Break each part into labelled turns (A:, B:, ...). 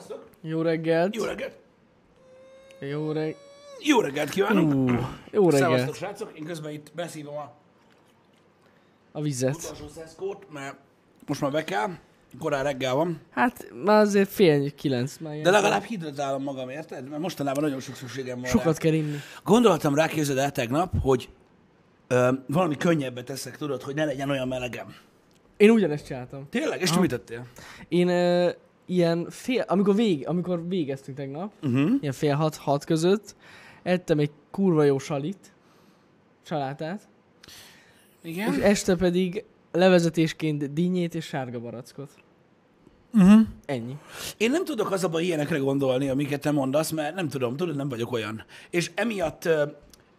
A: Szevasztok!
B: Jó reggelt.
A: Jó reggelt!
B: Jó reggelt.
A: Jó reggelt kívánok!
B: Ú, jó
A: Szevasztok,
B: reggelt.
A: srácok! Én közben itt beszívom a
B: A vizet.
A: utolsó szeszkót, mert most már be kell. Korán reggel van.
B: Hát már azért fél kilenc már.
A: De legalább hidratálom magam, érted? Mert mostanában nagyon sok szükségem van
B: Sokat
A: rá.
B: kell inni.
A: Gondoltam rá, képzeld el tegnap, hogy ö, valami könnyebbet teszek, tudod, hogy ne legyen olyan melegem.
B: Én ugyanezt csináltam.
A: Tényleg? És te mit tettél?
B: Én uh, ilyen fél, amikor, vég, amikor végeztünk tegnap,
A: Uh-huh.
B: ilyen fél hat, hat között, ettem egy kurva jó salit, salátát, és
A: Igen?
B: este pedig levezetésként dinnyét és sárga barackot.
A: Uh-huh.
B: Ennyi.
A: Én nem tudok az abban ilyenekre gondolni, amiket te mondasz, mert nem tudom, tudod, nem vagyok olyan. És emiatt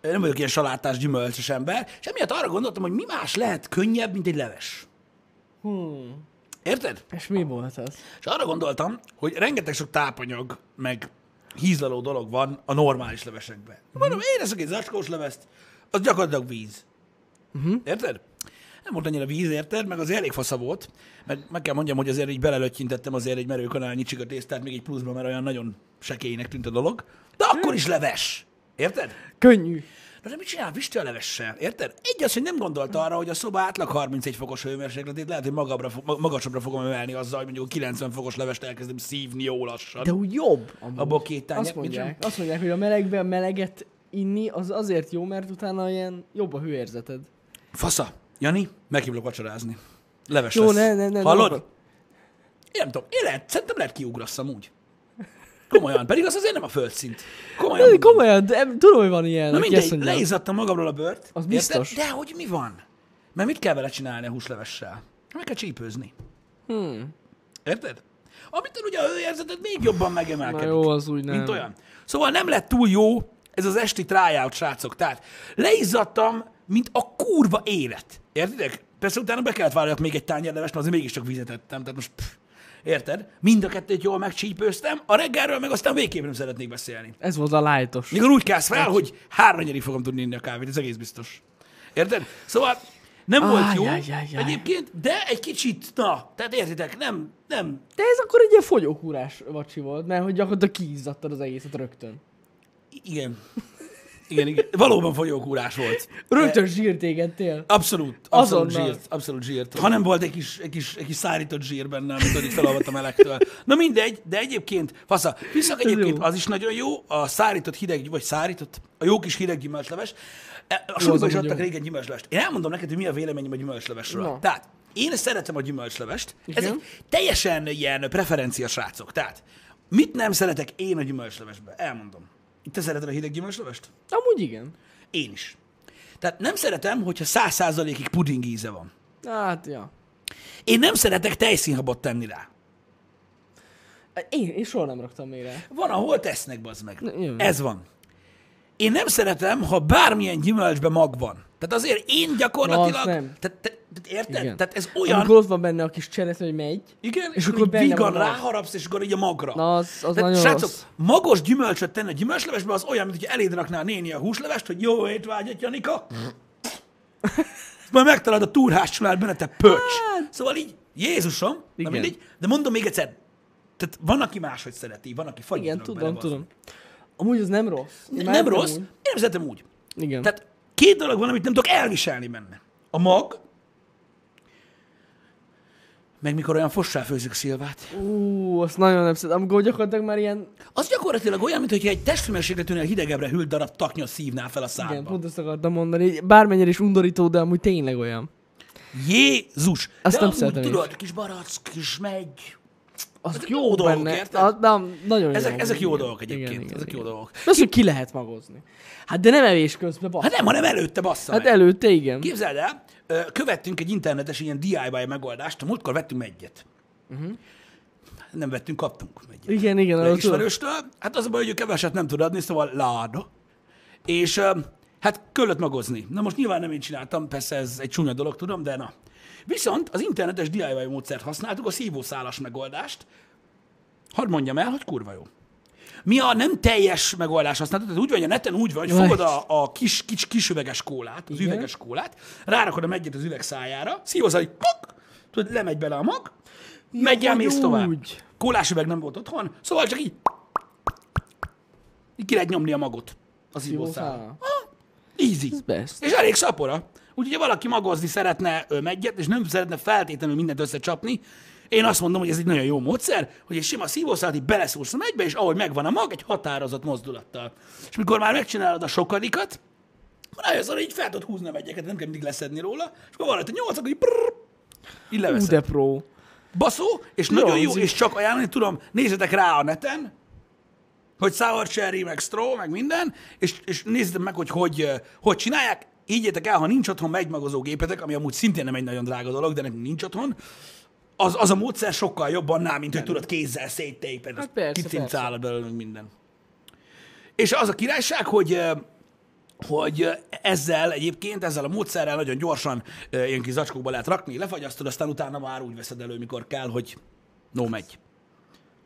A: nem vagyok ilyen salátás, gyümölcsös ember, és emiatt arra gondoltam, hogy mi más lehet könnyebb, mint egy leves.
B: Hmm.
A: Érted?
B: És mi volt az?
A: És arra gondoltam, hogy rengeteg sok tápanyag, meg hízlaló dolog van a normális levesekben. Mondom, én eszek egy zacskós leveszt, az gyakorlatilag víz.
B: Uh-huh.
A: Érted? Nem volt annyira víz, érted? Meg azért elég fasza volt. Meg, meg kell mondjam, hogy azért így belelöttyintettem azért egy merőkanálnyi csika tésztát, még egy pluszban, mert olyan nagyon sekélynek tűnt a dolog. De akkor is leves. Érted?
B: Könnyű.
A: De mit csinál Pisti a levessel? Érted? Egy az, hogy nem gondolta arra, hogy a szoba átlag 31 fokos hőmérsékletét lehet, hogy magabbra, magasabbra fogom emelni azzal, hogy mondjuk a 90 fokos levest elkezdem szívni jó lassan.
B: De úgy jobb. Amúgy.
A: Abból két tányér-
B: Azt
A: mit
B: mondják, azt mondják, hogy a melegben meleget inni, az azért jó, mert utána ilyen jobb a hőérzeted.
A: Fasza. Jani, meghívlak vacsorázni. Leves
B: Jó,
A: lesz.
B: ne, ne, ne.
A: Hallod?
B: ne
A: Én nem tudom. Én lehet, szerintem lehet kiugrasz amúgy. Komolyan. Pedig az azért nem a földszint. Komolyan.
B: De, komolyan, de tudom, hogy van ilyen.
A: Na mindegy, leizzadtam magamról a bört.
B: Az biztos.
A: De hogy mi van? Mert mit kell vele csinálni a húslevessel? Meg kell csípőzni.
B: Hmm.
A: Érted? Amitől ugye a hőérzeted még jobban megemelkedik.
B: Na jó, az úgy nem.
A: Mint olyan. Szóval nem lett túl jó ez az esti tryout, srácok. Tehát leizzadtam, mint a kurva élet. Értitek? Persze utána be kellett vállaljak még egy tányérlevest, mert azért mégiscsak vizet ettem. Tehát most, pff, érted? Mind a kettőt jól megcsípőztem, a reggelről meg aztán végképp nem szeretnék beszélni.
B: Ez volt a lájtos.
A: Mikor úgy kezd fel, hogy háromnegyedik fogom tudni inni a kávét, ez egész biztos. Érted? Szóval nem volt
B: Áj,
A: jó
B: áj, áj, áj.
A: egyébként, de egy kicsit, na, tehát értitek, nem, nem,
B: De ez akkor egy ilyen fogyókúrás vacsi volt, mert hogy gyakorlatilag kiizzadtad az egészet rögtön.
A: igen. Igen, igen. Valóban folyókúrás volt.
B: Rögtön zsírt égettél.
A: Abszolút, abszolút
B: Azonnal.
A: zsírt, abszolút zsírt. Ha nem volt egy kis, egy kis, egy kis szárított zsír benne, amit így felolvadt a melegtől. Na mindegy, de egyébként, fasza, viszont egyébként
B: jó.
A: az is nagyon jó, a szárított hideg, vagy szárított, a jó kis hideg gyümölcsleves. E, A suliban is adtak régen gyümölcslevest. Én elmondom neked, hogy mi a véleményem a gyümölcslevesről.
B: Na.
A: Tehát, én szeretem a gyümölcslevest. Ez
B: Igen.
A: egy teljesen ilyen preferencia, srácok. Tehát, mit nem szeretek én a gyümölcslevesbe? Elmondom. Te szereted a hideg gyümölcslevest?
B: Amúgy igen.
A: Én is. Tehát nem szeretem, hogyha száz százalékig puding íze van.
B: Hát, ja.
A: Én nem szeretek tejszínhabot tenni rá.
B: Én, én soha nem raktam még rá.
A: Van, ahol tesznek, bazd meg.
B: Jó.
A: Ez van. Én nem szeretem, ha bármilyen gyümölcsben mag van. Tehát azért én gyakorlatilag...
B: Na, nem.
A: Tehát, te, te, érted?
B: Igen.
A: Tehát ez olyan...
B: Amikor ott van benne a kis cseresznye, hogy megy.
A: Igen,
B: és
A: és
B: akkor benne
A: vígan ráharapsz, és akkor így a magra.
B: Na, az, az
A: Tehát,
B: nagyon
A: srácok,
B: rossz.
A: magos gyümölcsöt tenni a gyümölcslevesbe, az olyan, mint hogy eléd rakná a néni a húslevest, hogy jó étvágyat, Janika. Majd megtalálod a túrhás család benne, te pöcs. Szóval így, Jézusom,
B: Igen.
A: mindegy, de mondom még egyszer, tehát van, aki máshogy szereti, van, aki fagyit
B: Igen, tudom,
A: bele,
B: tudom. Amúgy az nem rossz. Én
A: Nem rossz, én nem szeretem úgy.
B: Igen.
A: Tehát két dolog van, amit nem tudok elviselni benne. A mag, meg mikor olyan fossá főzik szilvát.
B: Ú, azt nagyon nem szeretem. Amikor gyakorlatilag már ilyen...
A: Az gyakorlatilag olyan, mintha egy testhőmérsékletűnél hidegebbre hűlt darab taknya szívnál fel a szádba.
B: Igen, pont ezt akartam mondani. Bármennyire is undorító, de amúgy tényleg olyan.
A: Jézus!
B: Azt
A: De
B: nem
A: amúgy, tudod, kis barack, kis megy.
B: Az
A: Ezek
B: jó,
A: jó dolgok,
B: benne.
A: érted?
B: Na, nem, nagyon
A: Ezek,
B: jó.
A: ezek jó
B: igen.
A: dolgok egyébként.
B: Igen, igen,
A: ezek jó
B: igen.
A: dolgok.
B: Az, hogy ki lehet magozni. Hát de nem evés közben, basz.
A: Hát nem, hanem előtte bassza
B: Hát
A: meg.
B: előtte igen.
A: Képzeld el, követtünk egy internetes ilyen DIY megoldást, a múltkor vettünk egyet. Uh-huh. Nem vettünk, kaptunk egyet.
B: Igen, igen,
A: Egy ismerőstől. Hát az a baj, hogy ő keveset nem tud adni, szóval láda. És hát kellett magozni. Na most nyilván nem én csináltam, persze ez egy csúnya dolog, tudom, de na. Viszont az internetes DIY módszert használtuk, a szívószálas megoldást. Hadd mondjam el, hogy kurva jó. Mi a nem teljes megoldás használtuk, tehát úgy van, hogy a neten úgy
B: Jaj.
A: fogod a, a kis, kis, kis üveges kólát, az
B: Igen.
A: üveges kólát, rárakod a megyet az üveg szájára, szívózol, hogy kok, tudod, lemegy bele a mag, megy el, mész tovább.
B: Úgy.
A: kólásüveg nem volt otthon, szóval csak így, így ki lehet nyomni a magot a szívószállal.
B: Szívószál.
A: Easy. És elég szapora. Úgyhogy, ha valaki magozni szeretne megyet, és nem szeretne feltétlenül mindent összecsapni, én azt mondom, hogy ez egy nagyon jó módszer, hogy egy sima szívószálat így beleszúrsz a megybe, és ahogy megvan a mag, egy határozott mozdulattal. És mikor már megcsinálod a sokadikat, rájössz arra, így fel tudod húzni a megyeket, nem kell mindig leszedni róla, és akkor van rajta nyolc, akkor így, brrr, így
B: Ú,
A: leveszed.
B: de pro.
A: Baszó, és nagyon jó, és csak ajánlani tudom, nézzetek rá a neten, hogy sour cherry, meg straw, meg minden, és, és nézzétek meg, hogy hogy, hogy csinálják. Higgyétek el, ha nincs otthon megymagozó gépetek, ami amúgy szintén nem egy nagyon drága dolog, de nekünk nincs otthon, az, az a módszer sokkal jobb annál, mint hogy tudod kézzel széttéped,
B: Hát persze,
A: belőle meg minden. És az a királyság, hogy hogy ezzel egyébként, ezzel a módszerrel nagyon gyorsan ilyen kis zacskókba lehet rakni, lefagyasztod, aztán utána már úgy veszed elő, mikor kell, hogy no megy.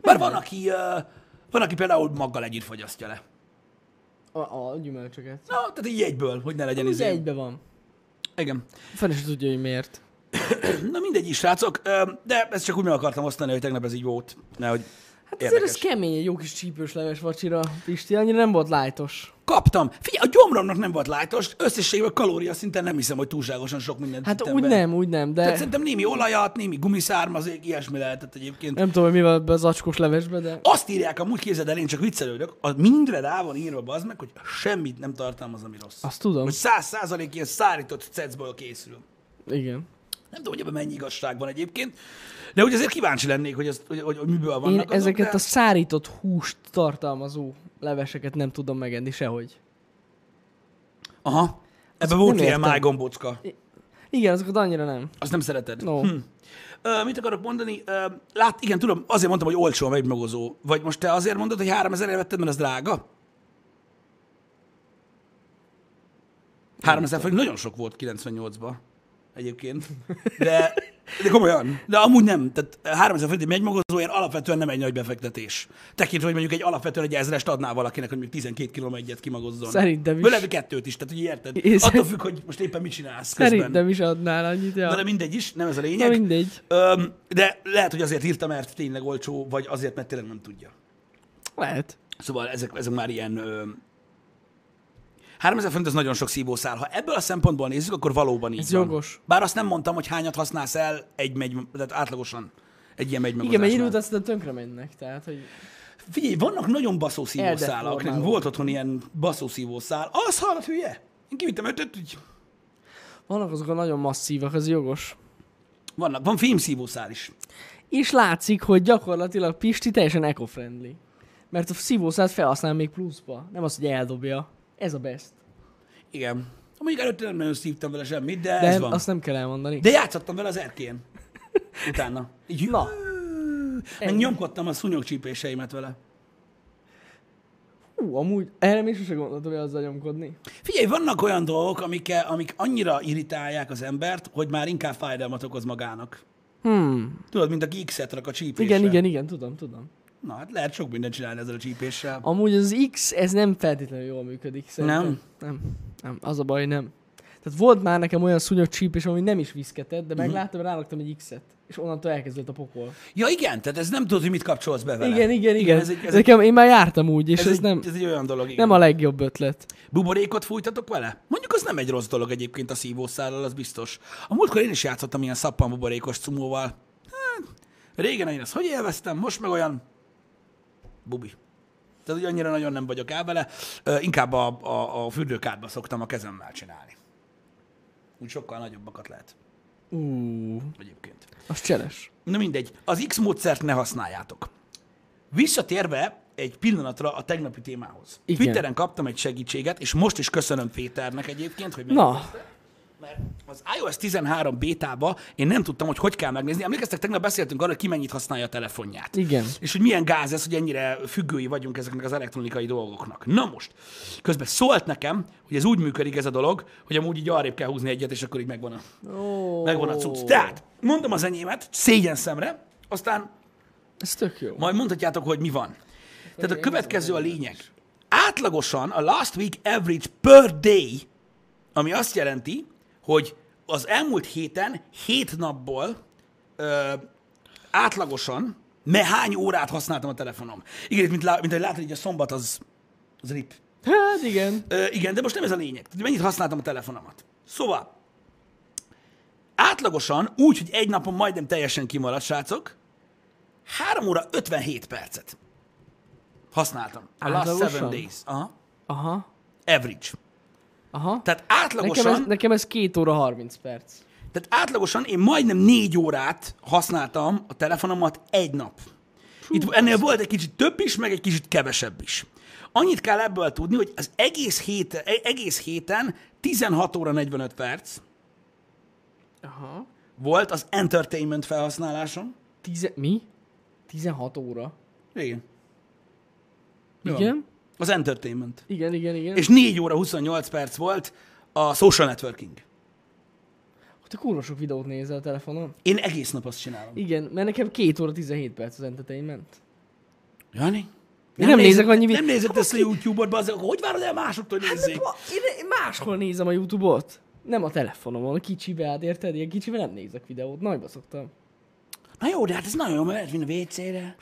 A: Mert van, aki, van, aki például maggal együtt fagyasztja le.
B: A, a gyümölcsöket.
A: Na, tehát így egyből, hogy ne legyen
B: Ez
A: izé.
B: egybe van.
A: Igen.
B: Fene se tudja, hogy miért.
A: Na mindegy is, srácok, de ezt csak úgy meg akartam osztani, hogy tegnap ez így volt. Nehogy
B: Hát azért ez
A: érdekes.
B: kemény, egy jó kis csípős leves vacsira, Pisti, annyira nem volt lájtos.
A: Kaptam. Figyelj, a gyomromnak nem volt lájtos, összességében kalória szinten nem hiszem, hogy túlságosan sok mindent
B: Hát úgy
A: be.
B: nem, úgy nem, de
A: Tehát szerintem némi olajat, némi gumiszármazék, ilyesmi lehetett egyébként.
B: nem tudom, hogy mi van ebbe az acskós levesbe, de
A: Azt írják, amúgy képzeld el, én csak viccelődök, a mindre rá van írva az meg, hogy semmit nem tartalmaz, ami rossz.
B: azt tudom.
A: Hogy száz százalék ilyen szárított cecből készül.
B: Igen.
A: Nem tudom, hogy ebben mennyi igazság van egyébként, de úgy azért kíváncsi lennék, hogy, ez, hogy, hogy, hogy miből vannak
B: Én
A: azok,
B: ezeket
A: de...
B: a szárított húst tartalmazó leveseket nem tudom megenni sehogy.
A: Aha. Ebben volt ilyen
B: értem.
A: májgombocka.
B: Igen, azokat annyira nem.
A: Azt nem szereted?
B: No.
A: Hm. Ö, mit akarok mondani? Ö, lát, igen, tudom, azért mondtam, hogy olcsó a megmagozó. Vagy most te azért mondod, hogy 3000 ére vetted, mert az drága? 3000 forint nagyon sok volt 98-ban egyébként. De, de komolyan. De amúgy nem. Tehát 3000 forint egy megmagozóért alapvetően nem egy nagy befektetés. Tekintve, hogy mondjuk egy alapvetően egy ezrest adnál valakinek, hogy mondjuk 12 kiló egyet kimagozzon.
B: Szerintem is.
A: Bőle kettőt is, tehát hogy érted?
B: Én
A: Attól függ, hogy most éppen mit csinálsz közben.
B: Szerintem is adnál annyit, ja.
A: Na de mindegy is, nem ez a
B: Na
A: lényeg.
B: mindegy.
A: Öm, de lehet, hogy azért írta, mert tényleg olcsó, vagy azért, mert tényleg nem tudja.
B: Lehet.
A: Szóval ezek, ezek már ilyen... Öm, 3000 forint az nagyon sok szívószál. Ha ebből a szempontból nézzük, akkor valóban így
B: Ez
A: van.
B: jogos.
A: Bár azt nem mondtam, hogy hányat használsz el egy megy, tehát átlagosan egy ilyen megy
B: Igen, mert idő után szerintem tönkre mennek, tehát, hogy
A: Figyelj, vannak nagyon baszó szívószálak. Nekünk volt otthon ilyen baszó szívószál. Az hallod, hülye? Én kivittem ötöt, úgy
B: vannak azok a nagyon masszívak, az jogos.
A: vannak. Van fémszívószál is.
B: És látszik, hogy gyakorlatilag Pisti teljesen eco-friendly. Mert a szívószát felhasznál még pluszba. Nem az, hogy eldobja. Ez a best.
A: Igen. Mondjuk előtte nem nagyon szívtam vele semmit, de,
B: De
A: ez van.
B: azt nem kell elmondani.
A: De játszottam vele az erkén. Utána. Így,
B: Na.
A: meg nyomkodtam a szúnyogcsípéseimet vele.
B: Hú, amúgy erre még sose gondoltam, hogy azzal nyomkodni.
A: Figyelj, vannak olyan dolgok, amik, amik annyira irritálják az embert, hogy már inkább fájdalmat okoz magának.
B: Hmm.
A: Tudod, mint a X-et rak a csípésre.
B: Igen, igen, igen, tudom, tudom.
A: Na, hát lehet sok mindent csinálni ezzel a csípéssel.
B: Amúgy az X, ez nem feltétlenül jól működik. Szerintem.
A: Nem?
B: Nem. Nem. Az a baj, nem. Tehát volt már nekem olyan szúnyog csípés, ami nem is viszketett,
A: Mhm.
B: de megláttam, rálaktam egy X-et. És onnantól elkezdődött a pokol.
A: Ja igen, tehát ez nem tudod, hogy mit kapcsolsz be vele.
B: Igen, igen, igen.
A: Ez egy, ez, egy,
B: Nekem, én már jártam úgy, és
A: ez,
B: ez,
A: egy,
B: nem,
A: ez egy olyan dolog, igen.
B: nem a legjobb ötlet.
A: Buborékot fújtatok vele? Mondjuk az nem egy rossz dolog egyébként a szívószállal, az biztos. A múltkor én is játszottam ilyen szappan buborékos cumóval. Hát, régen én ezt hogy élveztem, most meg olyan bubi. Tehát, hogy annyira nagyon nem vagyok el vele. Inkább a, a, a fürdőkádba szoktam a kezemmel csinálni. Úgy sokkal nagyobbakat lehet
B: Ú,
A: egyébként.
B: az cseles.
A: Na mindegy, az X módszert ne használjátok. Visszatérve egy pillanatra a tegnapi témához.
B: Igen.
A: Twitteren kaptam egy segítséget, és most is köszönöm Péternek egyébként, hogy
B: Na,
A: megnézte. Mert az iOS 13 bétába én nem tudtam, hogy hogy kell megnézni. Emlékeztek, tegnap beszéltünk arról, hogy ki mennyit használja a telefonját.
B: igen.
A: És hogy milyen gáz ez, hogy ennyire függői vagyunk ezeknek az elektronikai dolgoknak. Na most, közben szólt nekem, hogy ez úgy működik ez a dolog, hogy amúgy így arrébb kell húzni egyet, és akkor így megvan a,
B: Ó,
A: megvan a cucc. Tehát, mondom az enyémet, szégyen szemre, aztán
B: Ez tök jó.
A: majd mondhatjátok, hogy mi van. Tehát a következő a lényeg. Átlagosan a last week average per day, ami azt jelenti, hogy az elmúlt héten, hét napból ö, átlagosan Mert hány órát használtam a telefonom. Igen, mint, lá, mint hogy látod, hogy a szombat az, az rip.
B: Hát igen.
A: Ö, igen, de most nem ez a lényeg. Mennyit használtam a telefonomat. Szóval, átlagosan, úgy, hogy egy napon majdnem teljesen kimaradt, srácok, 3 óra 57 percet használtam. A last seven days. Aha.
B: Aha.
A: Average.
B: Aha.
A: Tehát
B: Nekem
A: átlagosan,
B: ez, nekem ez 2 óra 30 perc.
A: tehát átlagosan én majdnem négy órát használtam a telefonomat egy nap. Itt ennél volt egy kicsit több is, meg egy kicsit kevesebb is. Annyit kell ebből tudni, hogy az egész héten, egész héten 16 óra 45 perc
B: Aha.
A: volt az entertainment felhasználásom.
B: Tize... Mi? 16 óra.
A: Igen.
B: Igen?
A: Az entertainment.
B: Igen, igen, igen.
A: És 4 óra 28 perc volt a social networking.
B: Te kurva sok videót nézel a telefonon.
A: Én egész nap azt csinálom.
B: Igen, mert nekem 2 óra 17 perc az entertainment.
A: Jani?
B: Én nem nézek annyi
A: Nem
B: videót.
A: nézed ezt a YouTube-ot, bazzeg, hogy várod el másoktól, hogy nézzék?
B: Ma- Én máshol nézem a Youtube-ot. Nem a telefonomon, a kicsibe, hát érted? Ilyen kicsibe nem nézek videót, nagyba szoktam.
A: Na jó, de hát ez nagyon jó, mert vinni a WC-re,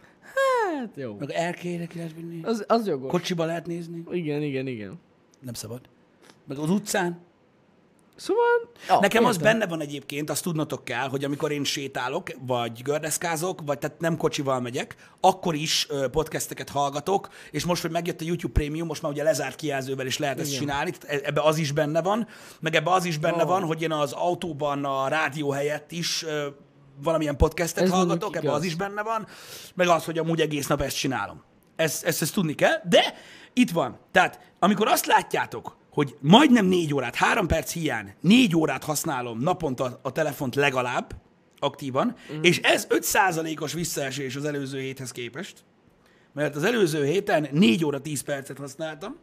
B: Hát jó.
A: meg erkére ki lehet vinni,
B: Az, az jogos.
A: kocsiba lehet nézni,
B: Igen, igen, igen.
A: nem szabad. Meg az utcán.
B: Szóval... Ja,
A: Nekem az
B: értem.
A: benne van egyébként, azt tudnotok kell, hogy amikor én sétálok, vagy gördeszkázok, vagy tehát nem kocsival megyek, akkor is ö, podcasteket hallgatok, és most, hogy megjött a YouTube Premium, most már ugye lezárt kijelzővel is lehet ezt
B: Igen.
A: csinálni, tehát e- ebbe az is benne van, meg ebbe az is benne
B: Ó.
A: van, hogy én az autóban a rádió helyett is ö, valamilyen podcastet
B: Ez
A: hallgatok,
B: mondjuk
A: ebbe az is benne van, meg az, hogy amúgy egész nap ezt csinálom. Ezt, ezt, ezt tudni kell, de itt van. Tehát, amikor azt látjátok, hogy majdnem négy órát, három perc hiány, négy órát használom naponta a telefont legalább, aktívan, mm. és ez 5%-os visszaesés az előző héthez képest, mert az előző héten 4 óra 10 percet használtam,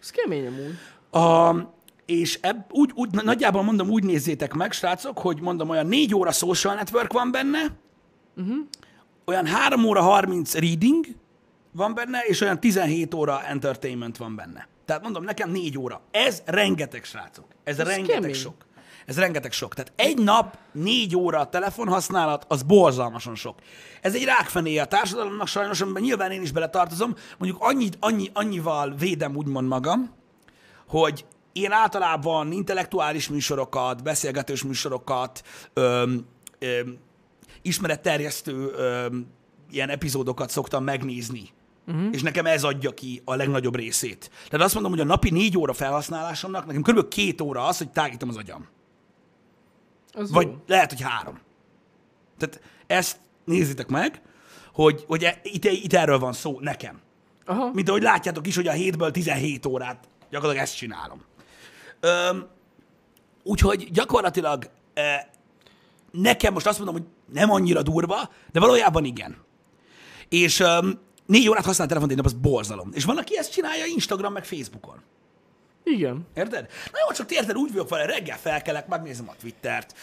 B: Ez kemény amúgy.
A: a, és ebb, úgy, úgy, nagyjából mondom, úgy nézzétek meg, srácok, hogy mondom, olyan 4 óra social network van benne, uh-huh. olyan 3 óra 30 reading van benne, és olyan 17 óra entertainment van benne. Tehát mondom, nekem 4 óra. Ez rengeteg, srácok. Ez, Ez rengeteg
B: kemény.
A: sok. Ez rengeteg sok. Tehát egy nap négy óra telefonhasználat, az borzalmasan sok. Ez egy rákfenéje a társadalomnak sajnos, amiben nyilván én is beletartozom. Mondjuk annyit, annyi, annyival védem úgymond magam, hogy én általában intellektuális műsorokat, beszélgetős műsorokat, öm, öm, ismeretterjesztő öm, ilyen epizódokat szoktam megnézni. Uh-huh. És nekem ez adja ki a legnagyobb részét. Tehát azt mondom, hogy a napi négy óra felhasználásomnak nekem kb. két óra az, hogy tágítom az agyam.
B: Az
A: Vagy
B: jó.
A: lehet, hogy három. Tehát ezt nézzétek meg, hogy, hogy e- itt, itt erről van szó nekem.
B: Aha.
A: Mint ahogy látjátok is, hogy a 7-ből 17 órát gyakorlatilag ezt csinálom. Úgyhogy gyakorlatilag e, nekem most azt mondom, hogy nem annyira durva, de valójában igen. És öm, négy órát használ telefont egy nap, az borzalom. És van, aki ezt csinálja Instagram meg Facebookon.
B: Igen.
A: Érted? Na jó, csak érted, úgy vagyok vele, reggel felkelek, megnézem a Twittert,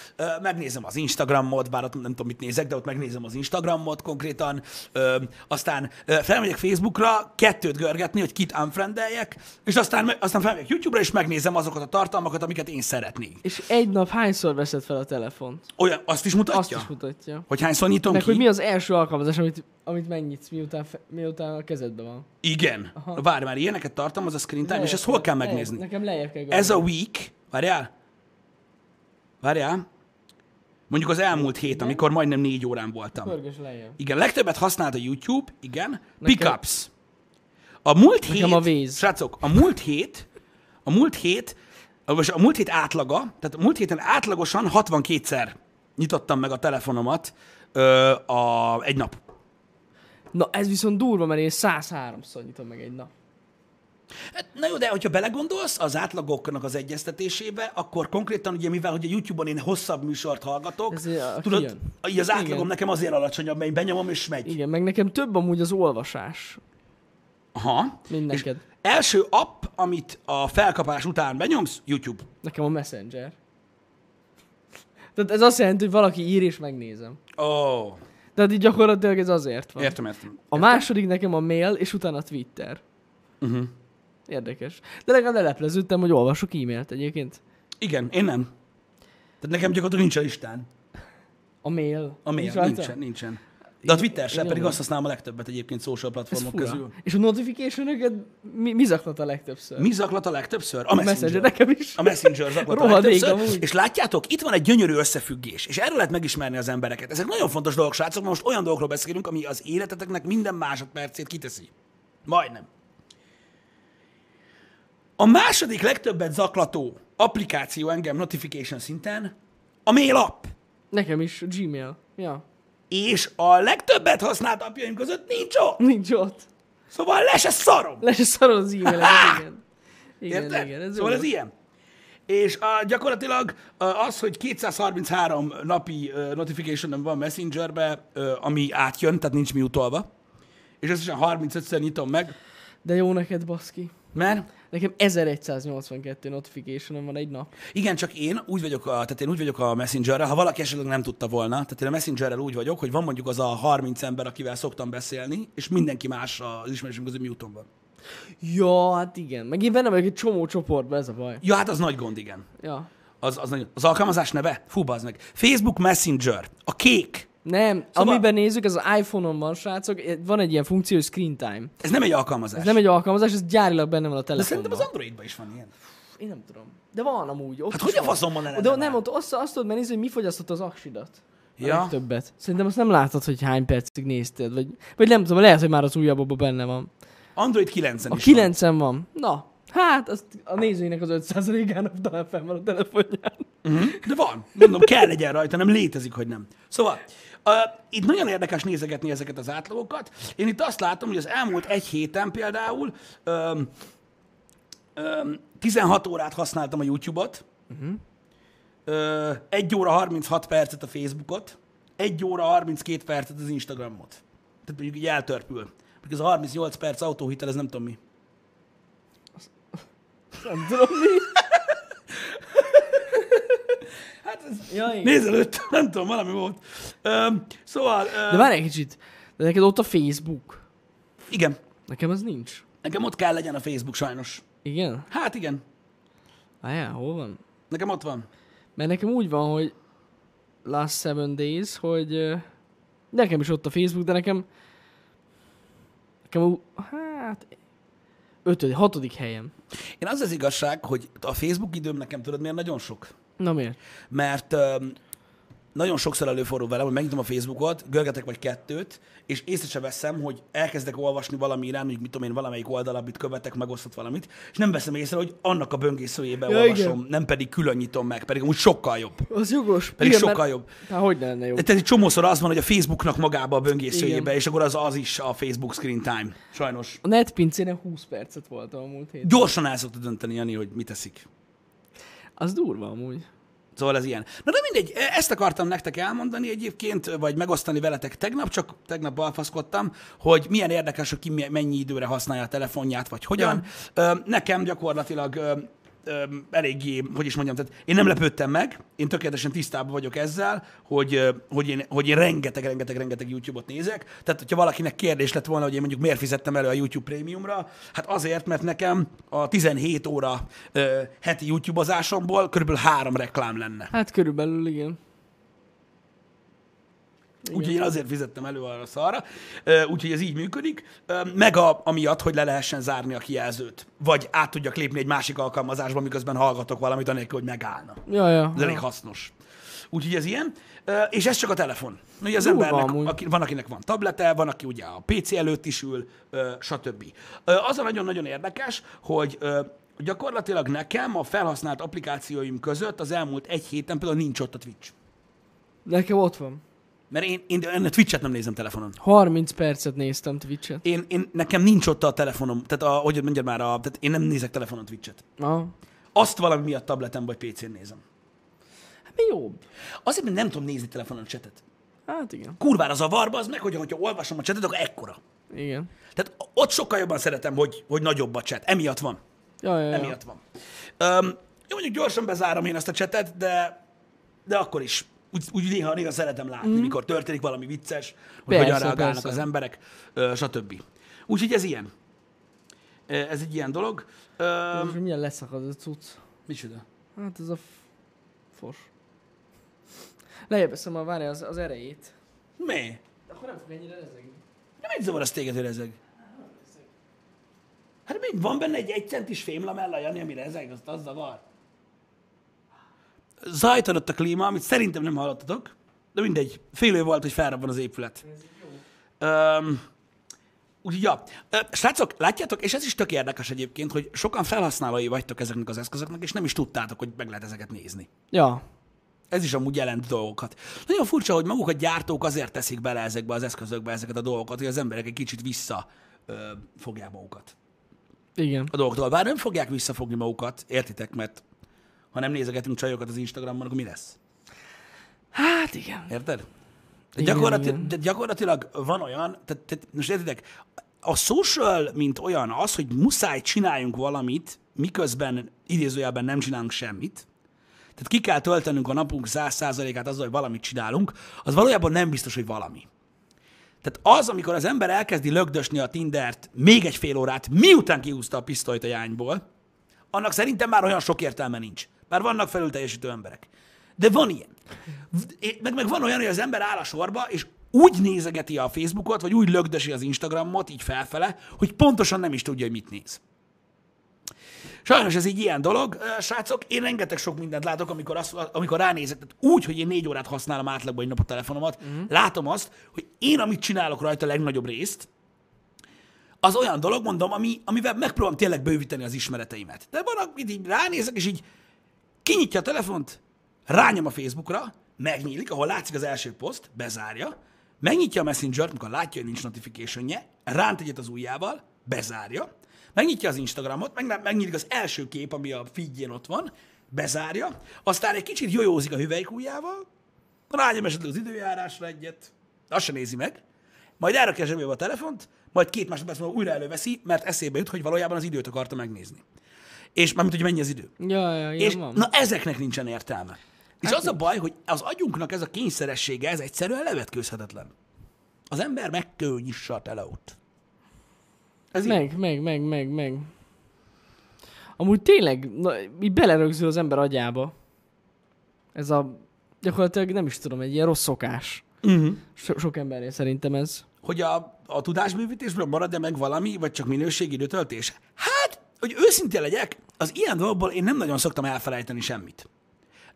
A: megnézem az Instagramot, bár ott nem tudom, mit nézek, de ott megnézem az Instagramot konkrétan, aztán felmegyek Facebookra, kettőt görgetni, hogy kit unfriendeljek, és aztán, aztán felmegyek YouTube-ra, és megnézem azokat a tartalmakat, amiket én szeretnék.
B: És egy nap hányszor veszed fel a telefont?
A: Olyan, azt is mutatja?
B: Azt is mutatja.
A: Hogy hányszor nyitom
B: Meg
A: ki?
B: hogy mi az első alkalmazás, amit, amit megnyitsz, miután, fe, miután a kezedben van.
A: Igen.
B: Aha.
A: Várj már, ilyeneket tartalmaz a screen time, és
B: Lejjebb
A: ezt hol kell
B: lejjebb.
A: megnézni?
B: Nekem lejjebb kell
A: Ez a
B: gondolni.
A: week, várjál, várjál, mondjuk az elmúlt hét, amikor majdnem négy órán voltam.
B: Pörgős lejjebb.
A: Igen, legtöbbet használt a YouTube, igen.
B: Nekem-
A: Pickups. A múlt
B: Nekem
A: hét,
B: a Waze.
A: srácok, a múlt hét, a múlt hét, vagy a múlt hét átlaga, tehát a múlt héten átlagosan 62-szer nyitottam meg a telefonomat ö, a, egy nap.
B: Na ez viszont durva, mert én 103-szor nyitom meg egy nap.
A: Hát, Na jó, de hogyha belegondolsz az átlagoknak az egyeztetésébe, akkor konkrétan ugye mivel, hogy a YouTube-on én hosszabb műsort hallgatok,
B: Ez, a-
A: tudod,
B: kijön.
A: így az átlagom
B: Igen.
A: nekem azért alacsonyabb, mert én benyomom és megy.
B: Igen, meg nekem több amúgy az olvasás.
A: Aha.
B: Mint
A: És
B: neked.
A: első app, amit a felkapás után benyomsz, YouTube.
B: Nekem a Messenger. Tehát ez azt jelenti, hogy valaki ír és megnézem.
A: Ó, oh,
B: Tehát így gyakorlatilag ez azért van.
A: értem, értem.
B: A második nekem a mail, és utána a Twitter.
A: Uh-huh.
B: Érdekes. De legalább lelepleződtem, hogy olvasok e-mailt egyébként.
A: Igen, én nem. Tehát nekem gyakorlatilag nincs a listán.
B: A mail.
A: A mail, nincsen, nincsen. De a Twitter sem, pedig azt használom a legtöbbet egyébként social platformok közül.
B: És a notification mi, mi zaklat a legtöbbször?
A: Mi zaklat a legtöbbször? A
B: a
A: Messenger.
B: Messenger, nekem is.
A: A Messenger zaklat a legtöbbször.
B: amúgy.
A: És látjátok, itt van egy gyönyörű összefüggés, és erről lehet megismerni az embereket. Ezek nagyon fontos dolgok, srácok, most olyan dolgokról beszélünk, ami az életeteknek minden másodpercét kiteszi. Majdnem. A második legtöbbet zaklató applikáció engem notification szinten a mail app.
B: Nekem is, a Gmail. Ja.
A: És a legtöbbet használt appjaim között nincs ott.
B: Nincs ott.
A: Szóval le se szarom.
B: Le se szarod az e-maileket, igen. Igen,
A: Érted?
B: igen. Ez
A: szóval
B: jó.
A: ez ilyen. És uh, gyakorlatilag az, hogy 233 napi notification van Messengerbe, ami átjön, tehát nincs mi utolva, és összesen 35-szer nyitom meg,
B: De jó neked, baszki.
A: mert
B: Nekem 1182 notification van egy nap.
A: igen, csak én úgy vagyok a, tehát én úgy vagyok a Messengerrel, ha valaki esetleg nem tudta volna, tehát én a Messengerrel úgy vagyok, hogy van mondjuk az a 30 ember, akivel szoktam beszélni, és mindenki más az ismerősünk közül mute van.
B: Ja, hát igen. Meg én benne vagyok egy csomó csoportban, ez a baj.
A: Ja, hát az nagy gond, igen.
B: Ja.
A: Az, az, nagy, az alkalmazás neve? Fú, bazd meg. Facebook Messenger. A kék.
B: Nem,
A: Szóval-
B: amiben nézzük, az iPhone-on van, srácok, van egy ilyen funkció, hogy screen time.
A: Ez nem egy alkalmazás.
B: Ez nem egy alkalmazás, ez gyárilag benne van a
A: De
B: telefonban.
A: szerintem az Androidban is van ilyen.
B: Én nem tudom. De van amúgy. Ott
A: Hát hogy a
B: van.
A: faszomban ne lenne
B: De nem, ott azt, azt tudod megnézni, hogy mi fogyasztott az aksidat.
A: Ja.
B: legtöbbet. Szerintem azt nem látod, hogy hány percig nézted, vagy, vagy nem tudom, lehet, hogy már az újabbabban benne van.
A: Android 9-en
B: A
A: is van.
B: 9 van. Na, hát azt a nézőinek az 5%-ának talán fenn van a telefonján.
A: Mhm. De van. Mondom, kell legyen rajta, nem létezik, hogy nem. Szóval, uh, itt nagyon érdekes nézegetni ezeket az átlagokat. Én itt azt látom, hogy az elmúlt egy héten például um, um, 16 órát használtam a YouTube-ot, uh-huh. uh, 1 óra 36 percet a Facebookot, 1 óra 32 percet az Instagramot. Tehát mondjuk így eltörpül. Porque az a 38 perc autóhitel, ez nem tudom mi.
B: Nem tudom mi.
A: Hát ez
B: Ja, igen.
A: nézelőtt, nem tudom, valami volt. Um, szóval,
B: De
A: um,
B: várj egy kicsit. De neked ott a Facebook.
A: igen,
B: Nekem az nincs.
A: nekem ott kell legyen a Facebook sajnos.
B: Igen?
A: Hát igen,
B: Á, hol van?
A: nekem ott van.
B: Mert nekem úgy van, hogy last seven days, hogy nekem is ott a Facebook, de nekem nekem hát ötödik, hatodik helyem.
A: Én az az igazság, hogy a Facebook időm nekem tudod miért nagyon sok?
B: Na miért?
A: Mert um, nagyon sokszor előfordul velem, hogy megnyitom a Facebookot, görgetek vagy kettőt, és észre se veszem, hogy elkezdek olvasni valami irány, mondjuk mit tudom én, valamelyik oldal, amit követek, megosztott valamit, és nem veszem észre, hogy annak a böngészőjében
B: Ja,
A: olvasom,
B: igen.
A: nem pedig külön nyitom meg, pedig úgy sokkal jobb.
B: Az jogos.
A: Pedig sokkal
B: mert,
A: jobb.
B: Hát hogy ne lenne jó?
A: Tehát egy csomószor az van, hogy a Facebooknak magába a böngészőjébe,
B: Igen.
A: és akkor az az is a Facebook screen time. Sajnos.
B: A netpincénen 20 percet voltam a múlt héten.
A: Gyorsan el szokta dönteni, Jani, hogy mit teszik.
B: Az durva amúgy.
A: Szóval ez ilyen. Na de mindegy, ezt akartam nektek elmondani egyébként, vagy megosztani veletek tegnap, csak tegnap balfaszkodtam, hogy milyen érdekes, hogy ki mennyi időre használja a telefonját, vagy hogyan. Ö, Nekem gyakorlatilag ö, ö, eléggé, hogy is mondjam, tehát én nem lepődtem meg, én tökéletesen tisztában vagyok ezzel, hogy, hogy, én, hogy én rengeteg, rengeteg, rengeteg YouTube-ot nézek. Tehát, hogyha valakinek kérdés lett volna, hogy én mondjuk miért fizettem elő a YouTube Premiumra, hát azért, mert nekem a 17 óra ö, heti YouTube-ozásomból körülbelül három reklám lenne.
B: Hát körülbelül igen.
A: Úgyhogy én azért fizettem elő arra szarra, úgyhogy ez így működik, meg a, amiatt, hogy le lehessen zárni a kijelzőt, vagy át tudjak lépni egy másik alkalmazásba, miközben hallgatok valamit, anélkül, hogy megállna.
B: Ja, ja.
A: Ez elég
B: ja.
A: hasznos. Úgyhogy ez ilyen, és ez csak a telefon. Ugye az
B: Durva
A: embernek,
B: amúgy.
A: aki, van, akinek van tablete, van, aki ugye a PC előtt is ül, stb. Az a nagyon-nagyon érdekes, hogy gyakorlatilag nekem a felhasznált applikációim között az elmúlt egy héten például nincs ott a Twitch.
B: Nekem ott van.
A: Mert én, én, én a Twitch-et nem nézem telefonon.
B: 30 percet néztem Twitch-et.
A: Én, én, nekem nincs ott a telefonom, tehát a, hogy mondjad már, a, tehát én nem nézek telefonon Twitch-et.
B: Na.
A: Azt valami miatt tableten vagy PC-n nézem.
B: Hát mi jobb?
A: Azért, mert nem tudom nézni telefonon csetet.
B: Hát igen.
A: Kurvára zavarba az meg, hogy hogyha olvasom a csetet, akkor ekkora.
B: Igen.
A: Tehát ott sokkal jobban szeretem, hogy, hogy nagyobb a chat. Emiatt van.
B: Ja, ja, ja.
A: Emiatt van. Um, jó, mondjuk gyorsan bezárom én ezt a csetet, de, de akkor is. Úgy, úgy néha, néha szeretem látni, mm. mikor történik valami vicces, hogy
B: Persze,
A: hogyan reagálnak
B: persze.
A: az emberek, stb. Úgyhogy ez ilyen. Ez egy ilyen dolog.
B: Most milyen leszakad a cucc?
A: micsoda?
B: Hát ez a fos. Lejjebb veszem a várja az, az erejét.
A: Mi?
B: Akkor nem fog ennyire rezegni.
A: Nem egy zavar, az téged, hogy ezek. Hát még van benne egy egy centis fémlamella, Jani, amire ezek, azt az zavar. Zajt adott a klíma, amit szerintem nem hallottatok, de mindegy. Fél év volt, hogy felrabban az épület. Öm, úgyhogy, ja. Srácok, látjátok, és ez is tök érdekes egyébként, hogy sokan felhasználói vagytok ezeknek az eszközöknek, és nem is tudtátok, hogy meg lehet ezeket nézni.
B: Ja.
A: Ez is amúgy jelent dolgokat. Nagyon furcsa, hogy maguk a gyártók azért teszik bele ezekbe az eszközökbe ezeket a dolgokat, hogy az emberek egy kicsit vissza ö, fogják magukat
B: Igen.
A: a dolgoktól. Bár nem fogják visszafogni magukat, értitek, mert ha nem nézegetünk csajokat az Instagramon, akkor mi lesz?
B: Hát igen.
A: Érted? De,
B: Igen,
A: gyakorlati,
B: igen.
A: de gyakorlatilag van olyan, tehát, tehát most értitek, a social, mint olyan, az, hogy muszáj csináljunk valamit, miközben idézőjelben nem csinálunk semmit, tehát ki kell töltenünk a napunk 100%-át azzal, hogy valamit csinálunk, az valójában nem biztos, hogy valami. Tehát az, amikor az ember elkezdi lögdösni a Tindert még egy fél órát, miután kihúzta a pisztolyt a jányból, annak szerintem már olyan sok értelme nincs. Bár vannak felülteljesítő emberek. De van ilyen. Meg, meg van olyan, hogy az ember áll a sorba, és úgy nézegeti a Facebookot, vagy úgy lögdösi az Instagramot, így felfele, hogy pontosan nem is tudja, hogy mit néz. Sajnos ez egy ilyen dolog, srácok. Én rengeteg sok mindent látok, amikor, azt, amikor ránézek, tehát úgy, hogy én négy órát használom átlagban egy nap a telefonomat, uh-huh. látom azt, hogy én, amit csinálok rajta a legnagyobb részt, az olyan dolog, mondom, ami, amivel megpróbálom tényleg bővíteni az ismereteimet. De van, amit így ránézek, és így kinyitja a telefont, rányom a Facebookra, megnyílik, ahol látszik az első poszt, bezárja, megnyitja a Messenger-t, amikor látja, hogy nincs notification ránt egyet az ujjával, bezárja, megnyitja az Instagramot, meg, megnyílik az első kép, ami a feedjén ott van, bezárja, aztán egy kicsit jojózik a hüvelykújjával, rányom esetleg az időjárásra egyet, azt sem nézi meg, majd a zsebébe a telefont, majd két másodperc múlva újra előveszi, mert eszébe jut, hogy valójában az időt akarta megnézni. És mármint, hogy mennyi az idő.
B: Ja, ja, ilyen
A: És
B: van.
A: na ezeknek nincsen értelme. És
B: Hát
A: az a baj, hogy az agyunknak ez a kényszeressége, ez egyszerűen levetkőzhetetlen. Az ember meg kell, hogy nyissa a teleót. Ez így.
B: Meg, meg, meg, meg, meg. Amúgy tényleg, na, így belerögzül az ember agyába. Ez a, gyakorlatilag nem is tudom, egy ilyen rossz szokás.
A: Uh-huh.
B: So, sok embernél szerintem ez.
A: Hogy a, a tudásbővítésből marad-e meg valami, vagy csak minőségi időtöltés? Hát, hogy őszintén legyek, az ilyen dolgokból én nem nagyon szoktam elfelejteni semmit.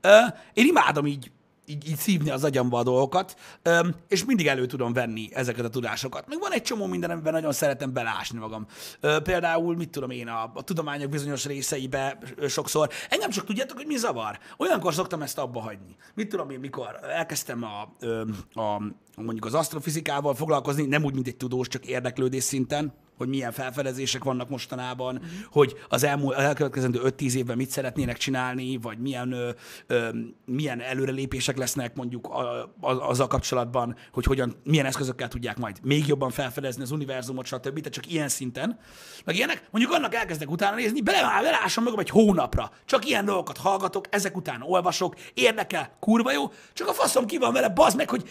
A: Ö, én imádom így, így, így szívni az agyamba a dolgokat, ö, és mindig elő tudom venni ezeket a tudásokat. Meg van egy csomó minden, amiben nagyon szeretem belásni magam. Ö, például, mit tudom én, a, a tudományok bizonyos részeibe sokszor. Engem csak tudjátok, hogy mi zavar? Olyankor szoktam ezt abba hagyni. Mit tudom én, mikor elkezdtem a, ö, a mondjuk az asztrofizikával foglalkozni, nem úgy, mint egy tudós, csak érdeklődés szinten, hogy milyen felfedezések vannak mostanában, mm. hogy az elmúlt, elkövetkezendő 5-10 évben mit szeretnének csinálni, vagy milyen, ö, ö, milyen előrelépések lesznek mondjuk a, a, azzal kapcsolatban, hogy hogyan, milyen eszközökkel tudják majd még jobban felfedezni az univerzumot, stb. Tehát csak ilyen szinten. Meg ilyenek, mondjuk annak elkezdek utána nézni, bele, beleásom magam egy hónapra. Csak ilyen dolgokat hallgatok, ezek után olvasok, érdekel, kurva jó, csak a faszom ki van vele, bazd meg, hogy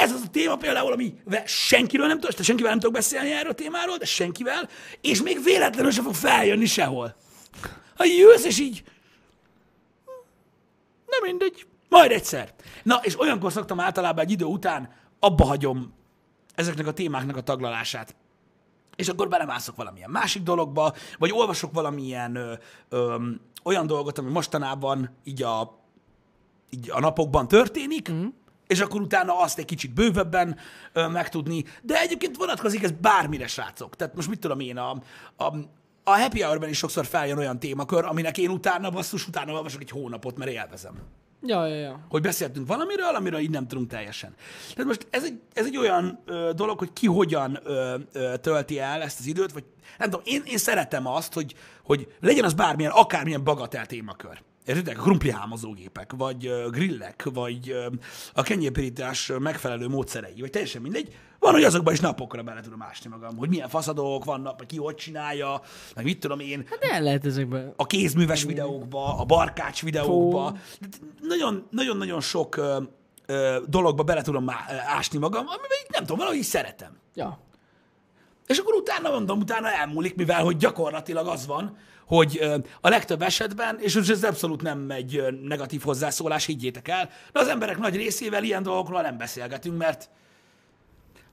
A: ez az a téma például, amivel senkiről nem tudok, senkivel nem tudok beszélni erről a témáról, de senkivel, és még véletlenül sem fog feljönni sehol. Ha jössz, és így... Nem mindegy. Majd egyszer. Na, és olyankor szoktam általában egy idő után abba hagyom ezeknek a témáknak a taglalását. És akkor belemászok valamilyen másik dologba, vagy olvasok valamilyen ö, ö, olyan dolgot, ami mostanában így a, így a napokban történik, mm. És akkor utána azt egy kicsit bővebben ö, megtudni. De egyébként vonatkozik ez bármire, srácok. Tehát most mit tudom én, a, a, a happy hour is sokszor feljön olyan témakör, aminek én utána, basszus, utána olvasok egy hónapot, mert élvezem
B: Ja, ja, ja.
A: hogy beszéltünk valamiről, amiről így nem tudunk teljesen. Tehát most ez egy, ez egy olyan ö, dolog, hogy ki hogyan ö, ö, tölti el ezt az időt, vagy nem tudom, én, én szeretem azt, hogy, hogy legyen az bármilyen, akármilyen bagatel témakör. Értitek? Krumplihámozógépek, vagy ö, grillek, vagy a kenyérpirítás megfelelő módszerei, vagy teljesen mindegy. Van, hogy azokban is napokra bele tudom ásni magam, hogy milyen faszadók vannak, meg ki hogy csinálja, meg mit tudom én
B: Hát el lehet ezekben.
A: a kézműves videókba, a barkács videókba. Nagyon- Nagyon-nagyon sok ö, ö, dologba bele tudom ásni magam, amiben nem tudom, valahogy szeretem.
B: Ja.
A: Utána mondom, utána elmúlik, mivel hogy gyakorlatilag az van, hogy a legtöbb esetben, és ez abszolút nem egy negatív hozzászólás, higgyétek el, de az emberek nagy részével ilyen dolgokról nem beszélgetünk, mert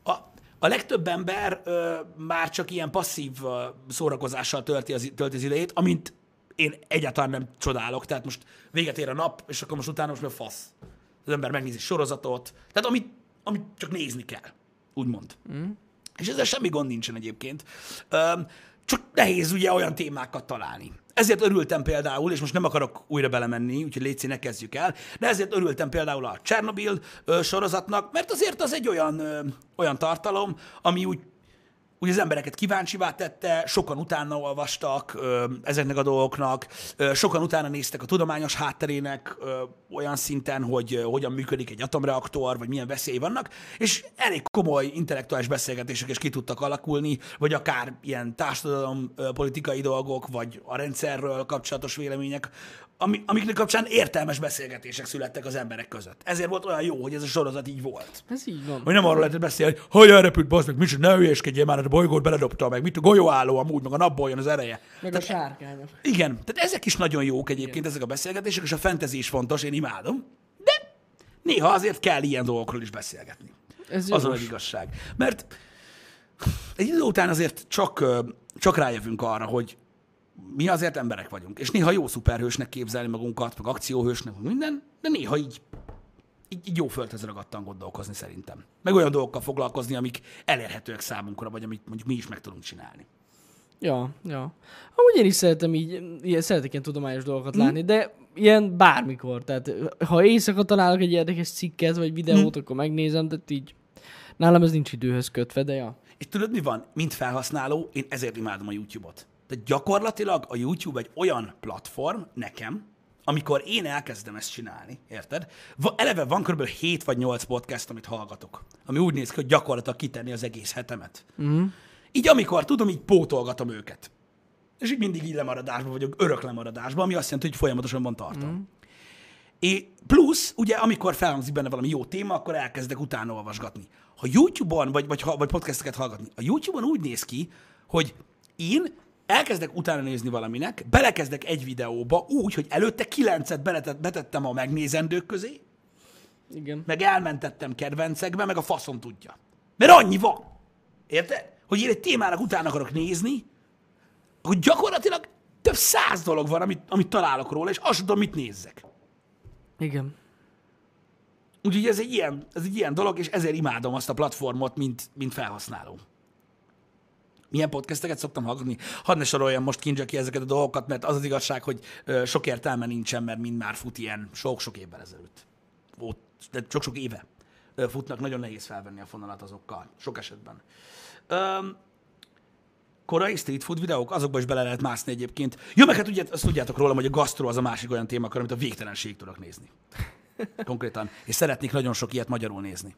A: a, a legtöbb ember ö, már csak ilyen passzív ö, szórakozással tölti az, tölti az idejét, amint én egyáltalán nem csodálok. Tehát most véget ér a nap, és akkor most utána most a fasz? Az ember megnézi sorozatot. Tehát amit, amit csak nézni kell, úgymond. Mm. És ezzel semmi gond nincsen egyébként. Csak nehéz ugye olyan témákat találni. Ezért örültem például, és most nem akarok újra belemenni, úgyhogy légy ne kezdjük el, de ezért örültem például a Chernobyl ö, sorozatnak, mert azért az egy olyan, ö, olyan tartalom, ami úgy úgy az embereket kíváncsivá tette, sokan utána olvastak ö, ezeknek a dolgoknak, ö, sokan utána néztek a tudományos hátterének ö, olyan szinten, hogy ö, hogyan működik egy atomreaktor, vagy milyen veszély vannak, és elég komoly intellektuális beszélgetések is ki tudtak alakulni, vagy akár ilyen társadalom ö, politikai dolgok, vagy a rendszerről kapcsolatos vélemények, ami, amiknek kapcsán értelmes beszélgetések születtek az emberek között. Ezért volt olyan jó, hogy ez a sorozat így volt.
B: Ez így van.
A: Hogy nem arról lehetett beszélni, hogy hogy elrepült, bazd meg, micsoda, ne hülyeskedjél már, hát bolygót beledobta meg, mit a golyóálló amúgy, meg a napból jön az ereje.
B: Meg a sárkányok.
A: Igen, tehát ezek is nagyon jók egyébként, Igen. ezek a beszélgetések, és a fantasy is fontos, én imádom, de néha azért kell ilyen dolgokról is beszélgetni.
B: Ez
A: Az az igazság. Mert egy idő után azért csak, csak rájövünk arra, hogy mi azért emberek vagyunk. És néha jó szuperhősnek képzelni magunkat, meg akcióhősnek, meg minden, de néha így, így, így jó földhez ragadtan gondolkozni szerintem. Meg olyan dolgokkal foglalkozni, amik elérhetőek számunkra, vagy amit mondjuk mi is meg tudunk csinálni.
B: Ja, ja. Amúgy én is szeretem így, ilyen, szeretek ilyen tudományos dolgokat látni, de ilyen bármikor. Tehát ha éjszaka találok egy érdekes cikket, vagy videót, akkor megnézem, de így nálam ez nincs időhöz kötve, de ja.
A: És tudod, mi van? Mint felhasználó, én ezért imádom a YouTube-ot. Tehát gyakorlatilag a YouTube egy olyan platform nekem, amikor én elkezdem ezt csinálni, érted? Eleve van kb. 7 vagy 8 podcast, amit hallgatok, ami úgy néz ki, hogy gyakorlatilag kitenni az egész hetemet. Mm. Így amikor tudom, így pótolgatom őket. És így mindig így lemaradásban vagyok, örök lemaradásban, ami azt jelenti, hogy folyamatosan van tartalom. Mm. É, plusz, ugye, amikor felhangzik benne valami jó téma, akkor elkezdek utána olvasgatni. Ha YouTube-on, vagy, vagy, vagy podcasteket hallgatni, a YouTube-on úgy néz ki, hogy én elkezdek utána nézni valaminek, belekezdek egy videóba úgy, hogy előtte kilencet beletett, betettem a megnézendők közé,
B: Igen.
A: meg elmentettem kedvencekbe, meg a faszom tudja. Mert annyi van. Érted? Hogy én egy témának utána akarok nézni, hogy gyakorlatilag több száz dolog van, amit, amit találok róla, és azt tudom, mit nézzek.
B: Igen.
A: Úgyhogy ez egy ilyen, ez egy ilyen dolog, és ezért imádom azt a platformot, mint, mint felhasználó. Milyen podcasteket szoktam hallgatni? Hadd ne soroljam most kincsek ki ezeket a dolgokat, mert az az igazság, hogy sok értelme nincsen, mert mind már fut ilyen sok-sok évvel ezelőtt. Ott, de sok-sok éve futnak, nagyon nehéz felvenni a fonalat azokkal, sok esetben. Öm, korai street food videók, azokba is bele lehet mászni egyébként. Jó, meg hát ugye, azt tudjátok rólam, hogy a gasztro az a másik olyan témakör, amit a végtelenség tudok nézni. Konkrétan. És szeretnék nagyon sok ilyet magyarul nézni.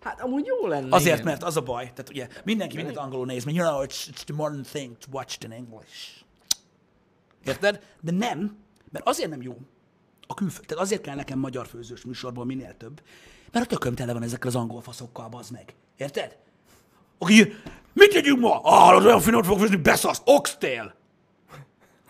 B: Hát amúgy jó lenne.
A: Azért,
B: igen.
A: mert az a baj, tehát ugye mindenki mindent angolul néz, mert you know, it's, it's the modern thing to watch it in English. Érted? De nem, mert azért nem jó a külföld. Tehát azért kell nekem magyar főzős műsorból minél több, mert a tököm tele van ezekkel az angol faszokkal, bazd meg. Érted? Aki mit tegyünk ma? Ah, az olyan finomot fog főzni, beszasz, oxtail.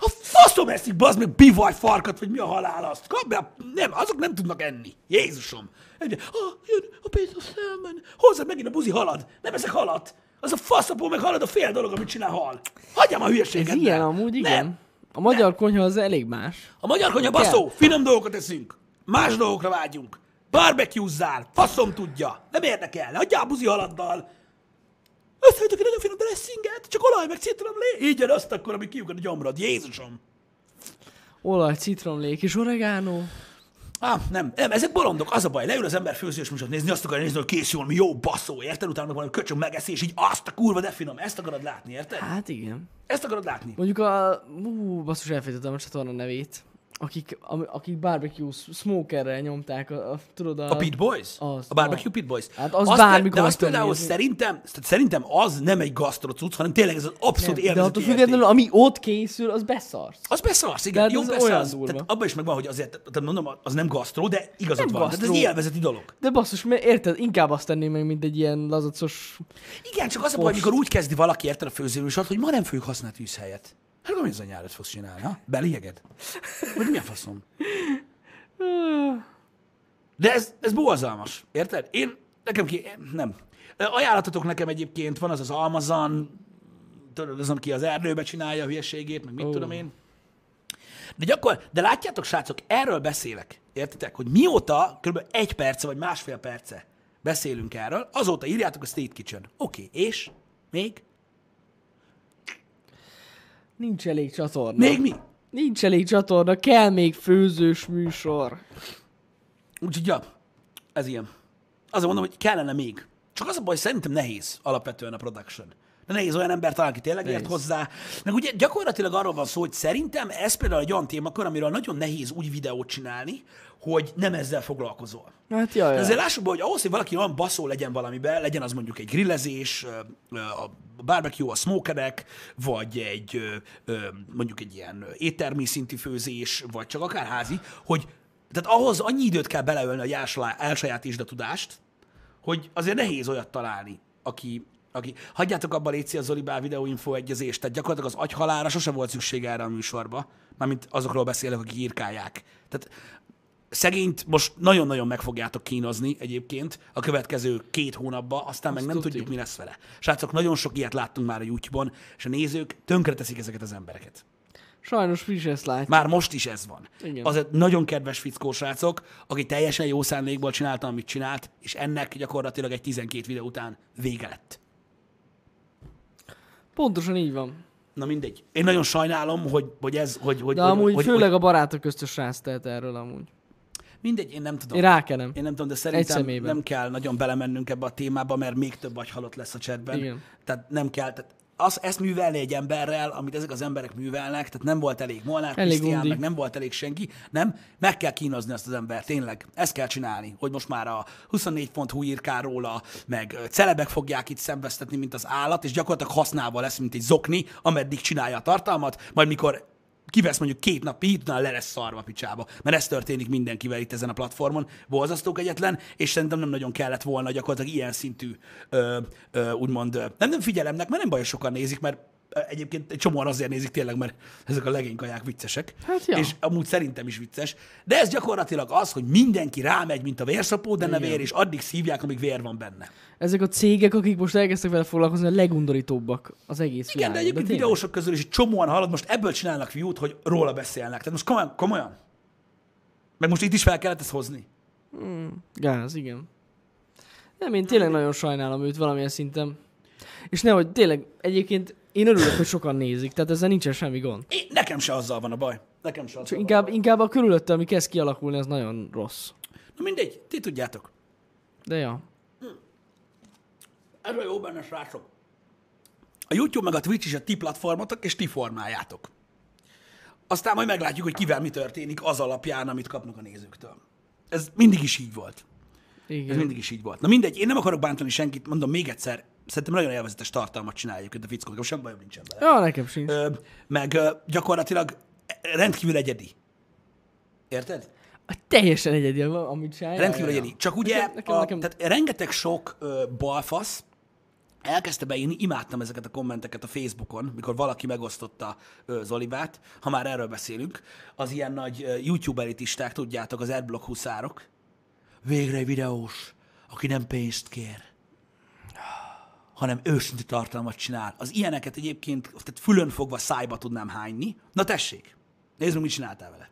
A: A faszom eszik, bazd meg, bivaj farkat, vagy mi a halál azt. Kap be, nem, azok nem tudnak enni. Jézusom. Egy, ah, jön a piece of salmon. Hozzad megint a buzi halad. Nem eszek halat. Az a faszapó meg halad a fél dolog, amit csinál hal. Hagyjam a hülyeséget.
B: Ez ilyen amúgy, igen.
A: Nem.
B: A magyar konyha az elég más.
A: A magyar konyha baszó, finom dolgokat eszünk. Más dolgokra vágyunk. Barbecue-zzál, faszom tudja. Nem érdekel, hagyjál a buzi haladdal. Összehagyok egy nagyon finom dressinget, csak olaj meg citromlé. Így jön azt akkor, ami kiukad a gyomrod. Jézusom.
B: Olaj, citromlék és oregano.
A: Ah, nem, nem, ezek bolondok, az a baj, leül az ember főzős műsort nézni, azt akarja nézni, hogy készül, mi jó baszó, érted? Utána meg valami köcsög megeszi, és így azt a kurva de finom, ezt akarod látni, érted?
B: Hát igen.
A: Ezt akarod látni.
B: Mondjuk a... Ú, basszus, elfejtettem a csatorna nevét. Akik, akik barbecue smokerrel nyomták, a, a, tudod a...
A: A Pit Boys?
B: Az,
A: a Barbecue
B: az.
A: Pit Boys?
B: Hát az
A: Azt-
B: bármikor
A: De azt például
B: nézni.
A: szerintem, szerintem az nem egy gasztro cucc, hanem tényleg ez az abszolút
B: Nem, de attól függetlenül, ami ott készül, az beszarsz.
A: Az beszarsz, igen.
B: Tehát
A: Jó,
B: az
A: tehát abban is megvan, hogy azért, tehát mondom, az nem gasztró, de igazad
B: Nem
A: van. Tehát ez
B: gasztró.
A: élvezeti dolog.
B: De basszus, mert érted, inkább azt tenném meg, mint egy ilyen lazacos...
A: Igen, csak az a baj, amikor úgy kezdi valaki érted a főzőműsort, hogy ma nem fogjuk használni tűzhelyet. Hát akkor mi ez a nyárat fogsz csinálni, ha? Belieged? Vagy mi a faszom? De ez, ez borzalmas, érted? Én, Nekem ki, nem. Ajánlatotok nekem egyébként, van az az Amazon, tudod, az, aki az erdőbe csinálja a hülyeségét, meg mit
B: Ó.
A: tudom én. De gyakor, de látjátok, srácok, erről beszélek, értitek, hogy mióta kb. egy perce vagy másfél perce beszélünk erről, azóta írjátok a State Kitchen. Oké, okay, és? Még?
B: Nincs elég csatorna.
A: Még mi?
B: Nincs elég csatorna, kell még főzős műsor.
A: Úgyhogy, ja, ez ilyen. Azért mondom, hogy kellene még. Csak az a baj, szerintem nehéz alapvetően a production. Nehéz olyan ember találni, aki tényleg ért hozzá. Meg ugye gyakorlatilag arról van szó, hogy szerintem ez például egy olyan témakör, amiről nagyon nehéz úgy videót csinálni, hogy nem ezzel foglalkozol.
B: Hát jaj, jaj.
A: azért lássuk be, hogy ahhoz, hogy valaki olyan baszó legyen valamiben, legyen az mondjuk egy grillezés, a barbecue, a smokerek, vagy egy mondjuk egy ilyen éttermi szintű főzés, vagy csak akár házi, hogy tehát ahhoz annyi időt kell beleölni, hogy elsajátítsd a tudást, hogy azért nehéz olyat találni, aki, aki... Hagyjátok abba Léci a Zolibá videóinfo egyezést, tehát gyakorlatilag az agyhalára sose volt szükség erre a műsorba, mármint azokról beszélek, akik írkálják. Tehát szegényt most nagyon-nagyon meg fogjátok kínozni egyébként a következő két hónapban, aztán meg
B: Azt
A: nem
B: tuti.
A: tudjuk, mi lesz vele. Srácok, nagyon sok ilyet láttunk már a YouTube-on, és a nézők tönkreteszik ezeket az embereket.
B: Sajnos friss ezt látja.
A: Már most is ez van.
B: Igen.
A: Az egy nagyon kedves fickó srácok, aki teljesen jó szándékból csinálta, amit csinált, és ennek gyakorlatilag egy 12 videó után vége lett.
B: Pontosan így van.
A: Na mindegy. Én nagyon sajnálom, hogy, hogy ez, hogy, hogy,
B: De
A: hogy,
B: amúgy
A: hogy,
B: főleg
A: hogy,
B: a barátok köztes srác tehet erről amúgy.
A: mindegy, én nem tudom.
B: Én rákenem.
A: Én nem tudom, de szerintem nem kell nagyon belemennünk ebbe a témába, mert még több vagy halott lesz a chatben.
B: Igen.
A: Tehát nem kell. Tehát az, ezt művelni egy emberrel, amit ezek az emberek művelnek, tehát nem volt elég Molnár
B: Elég
A: Krisztián, meg nem volt elég senki, nem, meg kell kínozni azt az embert, tényleg. Ezt kell csinálni, hogy most már a 24.hu írkál róla, meg celebek fogják itt szembesztetni, mint az állat, és gyakorlatilag használva lesz, mint egy zokni, ameddig csinálja a tartalmat, majd mikor kivesz mondjuk két napig, utána le lesz szarva picsába. Mert ez történik mindenkivel itt ezen a platformon. Borzasztók egyetlen, és szerintem nem nagyon kellett volna gyakorlatilag ilyen szintű, ö, ö, úgymond, nem, nem figyelemnek, mert nem baj, sokan nézik, mert egyébként egy csomóan azért nézik tényleg, mert ezek a legénykaják viccesek.
B: Hát ja.
A: És amúgy szerintem is vicces. De ez gyakorlatilag az, hogy mindenki rámegy, mint a vérszapó, de ne
B: Igen.
A: vér, és addig szívják, amíg vér van benne.
B: Ezek a cégek, akik most elkezdtek vele foglalkozni, a legundorítóbbak az egész
A: Igen, de
B: világon.
A: egyébként
B: tényleg.
A: videósok közül is egy csomóan hallod, most ebből csinálnak fiút, hogy róla beszélnek. Tehát most komolyan, komolyan. Meg most itt is fel kellett ezt hozni.
B: Gáz, igen. Nem, én tényleg nagyon sajnálom őt valamilyen szinten. És nehogy tényleg, egyébként én örülök, hogy sokan nézik, tehát ezzel nincsen semmi gond.
A: Én, nekem se azzal van a baj. Nekem se azzal
B: Csak
A: van
B: inkább,
A: a baj.
B: inkább a körülötte, ami kezd kialakulni, az nagyon rossz.
A: Na mindegy, ti tudjátok.
B: De ja.
A: Ez a jó benne, srácok. A YouTube meg a Twitch is a ti platformotok, és ti formáljátok. Aztán majd meglátjuk, hogy kivel mi történik az alapján, amit kapnak a nézőktől. Ez mindig is így volt. Ez
B: Igen.
A: mindig is így volt. Na mindegy, én nem akarok bántani senkit, mondom még egyszer, szerintem nagyon élvezetes tartalmat csináljuk itt a fickók, nekem sem bajom nincsen vele.
B: Ja, nekem sincs.
A: Ö, meg ö, gyakorlatilag rendkívül egyedi. Érted?
B: Teljesen egyedi, amit csinálja.
A: Rendkívül
B: Ja,
A: egyedi. Csak ugye,
B: Nekem, nekem,
A: a,
B: nekem...
A: tehát rengeteg sok ö, balfasz elkezdte beírni, imádtam ezeket a kommenteket a Facebookon, mikor valaki megosztotta ö, Zolibát, ha már erről beszélünk, az ilyen nagy YouTube elitisták, tudjátok, az adblock huszárok. Végre egy videós, aki nem pénzt kér, hanem őszinte tartalmat csinál. Az ilyeneket egyébként tehát fülön fogva szájba tudnám hányni. Na tessék, meg, mit csináltál vele.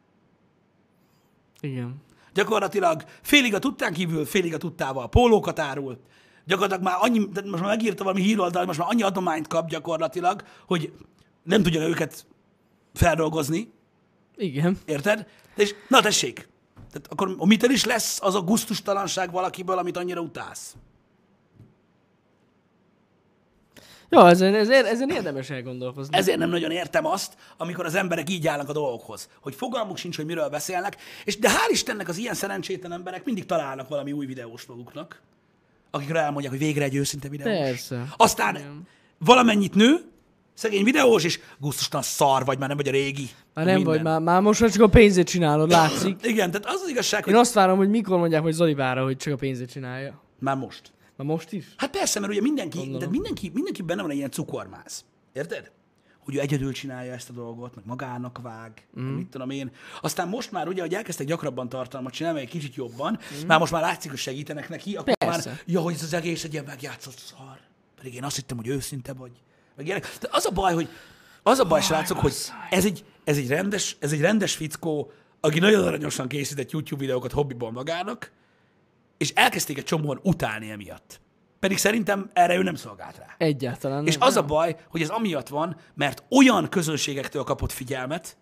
B: Igen.
A: Gyakorlatilag félig a tudtán kívül, félig a tudtával pólókat árul. Gyakorlatilag már annyi, de most már megírta valami híroldal, most már annyi adományt kap gyakorlatilag, hogy nem tudja őket feldolgozni,
B: Igen.
A: érted? És na tessék, tehát akkor mitől is lesz az a guztustalanság valakiből, amit annyira utálsz?
B: Ja, ezen, ezen, ezen érdemes elgondolkozni.
A: Ezért nem nagyon értem azt, amikor az emberek így állnak a dolgokhoz, hogy fogalmuk sincs, hogy miről beszélnek, és de hál' Istennek az ilyen szerencsétlen emberek mindig találnak valami új videós maguknak, akikre elmondják, hogy végre egy őszinte videós.
B: Persze.
A: Aztán
B: Igen.
A: valamennyit nő, szegény videós, és gusztustalan szar vagy, már nem vagy a régi.
B: Már nem
A: minden.
B: vagy, már, már most már csak a pénzét csinálod, látszik.
A: Igen, tehát az az igazság, hogy
B: Én azt várom, hogy mikor mondják, hogy Zolibára, hogy csak a pénzét csinálja.
A: már most.
B: Már most is?
A: Hát persze, mert ugye mindenki,
B: Gondolom.
A: de mindenki, mindenki benne van egy ilyen cukormáz. Érted? hogy ő egyedül csinálja ezt a dolgot, meg magának vág, mm. mit tudom én. Aztán most már ugye, hogy elkezdtek gyakrabban tartalmat csinálni, egy kicsit jobban, mm. már most már látszik, hogy segítenek neki, akkor
B: Persze.
A: már, ja, hogy ez az egész egy ilyen megjátszott szar. Pedig én azt hittem, hogy őszinte vagy. Meg ilyenek. De az a baj, hogy az a baj, srácok, hogy ez egy, ez egy rendes, ez egy rendes fickó, aki nagyon aranyosan készített YouTube videókat hobbiból magának, és elkezdték egy csomóan utálni emiatt. Pedig szerintem erre ő nem szolgált rá.
B: Egyáltalán
A: És
B: nem.
A: az a baj, hogy ez amiatt van, mert olyan közönségektől kapott figyelmet,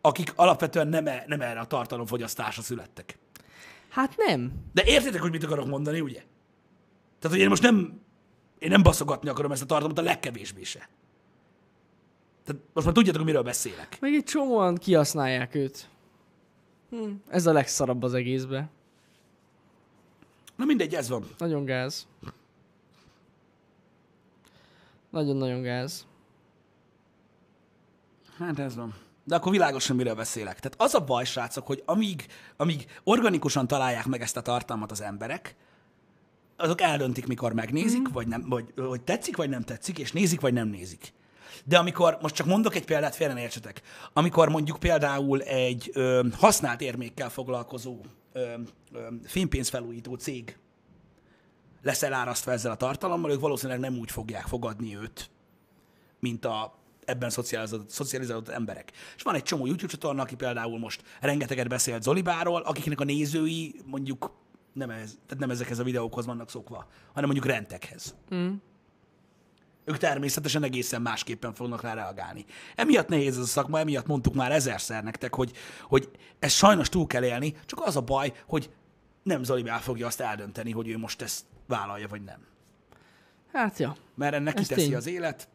A: akik alapvetően nem, e, nem erre a tartalomfogyasztásra születtek.
B: Hát nem.
A: De értitek, hogy mit akarok mondani, ugye? Tehát, hogy én most nem, én nem baszogatni akarom ezt a tartalmat, a legkevésbé se. Tehát most már tudjátok, hogy miről beszélek.
B: Meg egy csomóan kihasználják őt. Hm, ez a legszarabb az egészbe.
A: Na mindegy, ez van.
B: Nagyon gáz. Nagyon-nagyon gáz.
A: Hát ez van. De akkor világosan miről beszélek. Tehát az a baj, srácok, hogy amíg, amíg organikusan találják meg ezt a tartalmat az emberek, azok eldöntik, mikor megnézik, mm. vagy, nem, vagy hogy tetszik, vagy nem tetszik, és nézik, vagy nem nézik. De amikor, most csak mondok egy példát, félre ne értsetek, amikor mondjuk például egy ö, használt érmékkel foglalkozó ö, ö, fémpénzfelújító cég lesz elárasztva ezzel a tartalommal, ők valószínűleg nem úgy fogják fogadni őt, mint a ebben szocializált, szocializált emberek. És van egy csomó YouTube csatorna, aki például most rengeteget beszélt Zolibáról, akiknek a nézői mondjuk nem, ez, tehát nem ezekhez a videókhoz vannak szokva, hanem mondjuk rentekhez.
B: Mm.
A: Ők természetesen egészen másképpen fognak rá reagálni. Emiatt nehéz ez a szakma, emiatt mondtuk már ezerszer nektek, hogy, hogy ez sajnos túl kell élni, csak az a baj, hogy nem Zolibá fogja azt eldönteni, hogy ő most ezt vállalja, vagy nem.
B: Hát ja.
A: Mert ennek
B: Ez
A: kiteszi
B: tény.
A: az élet,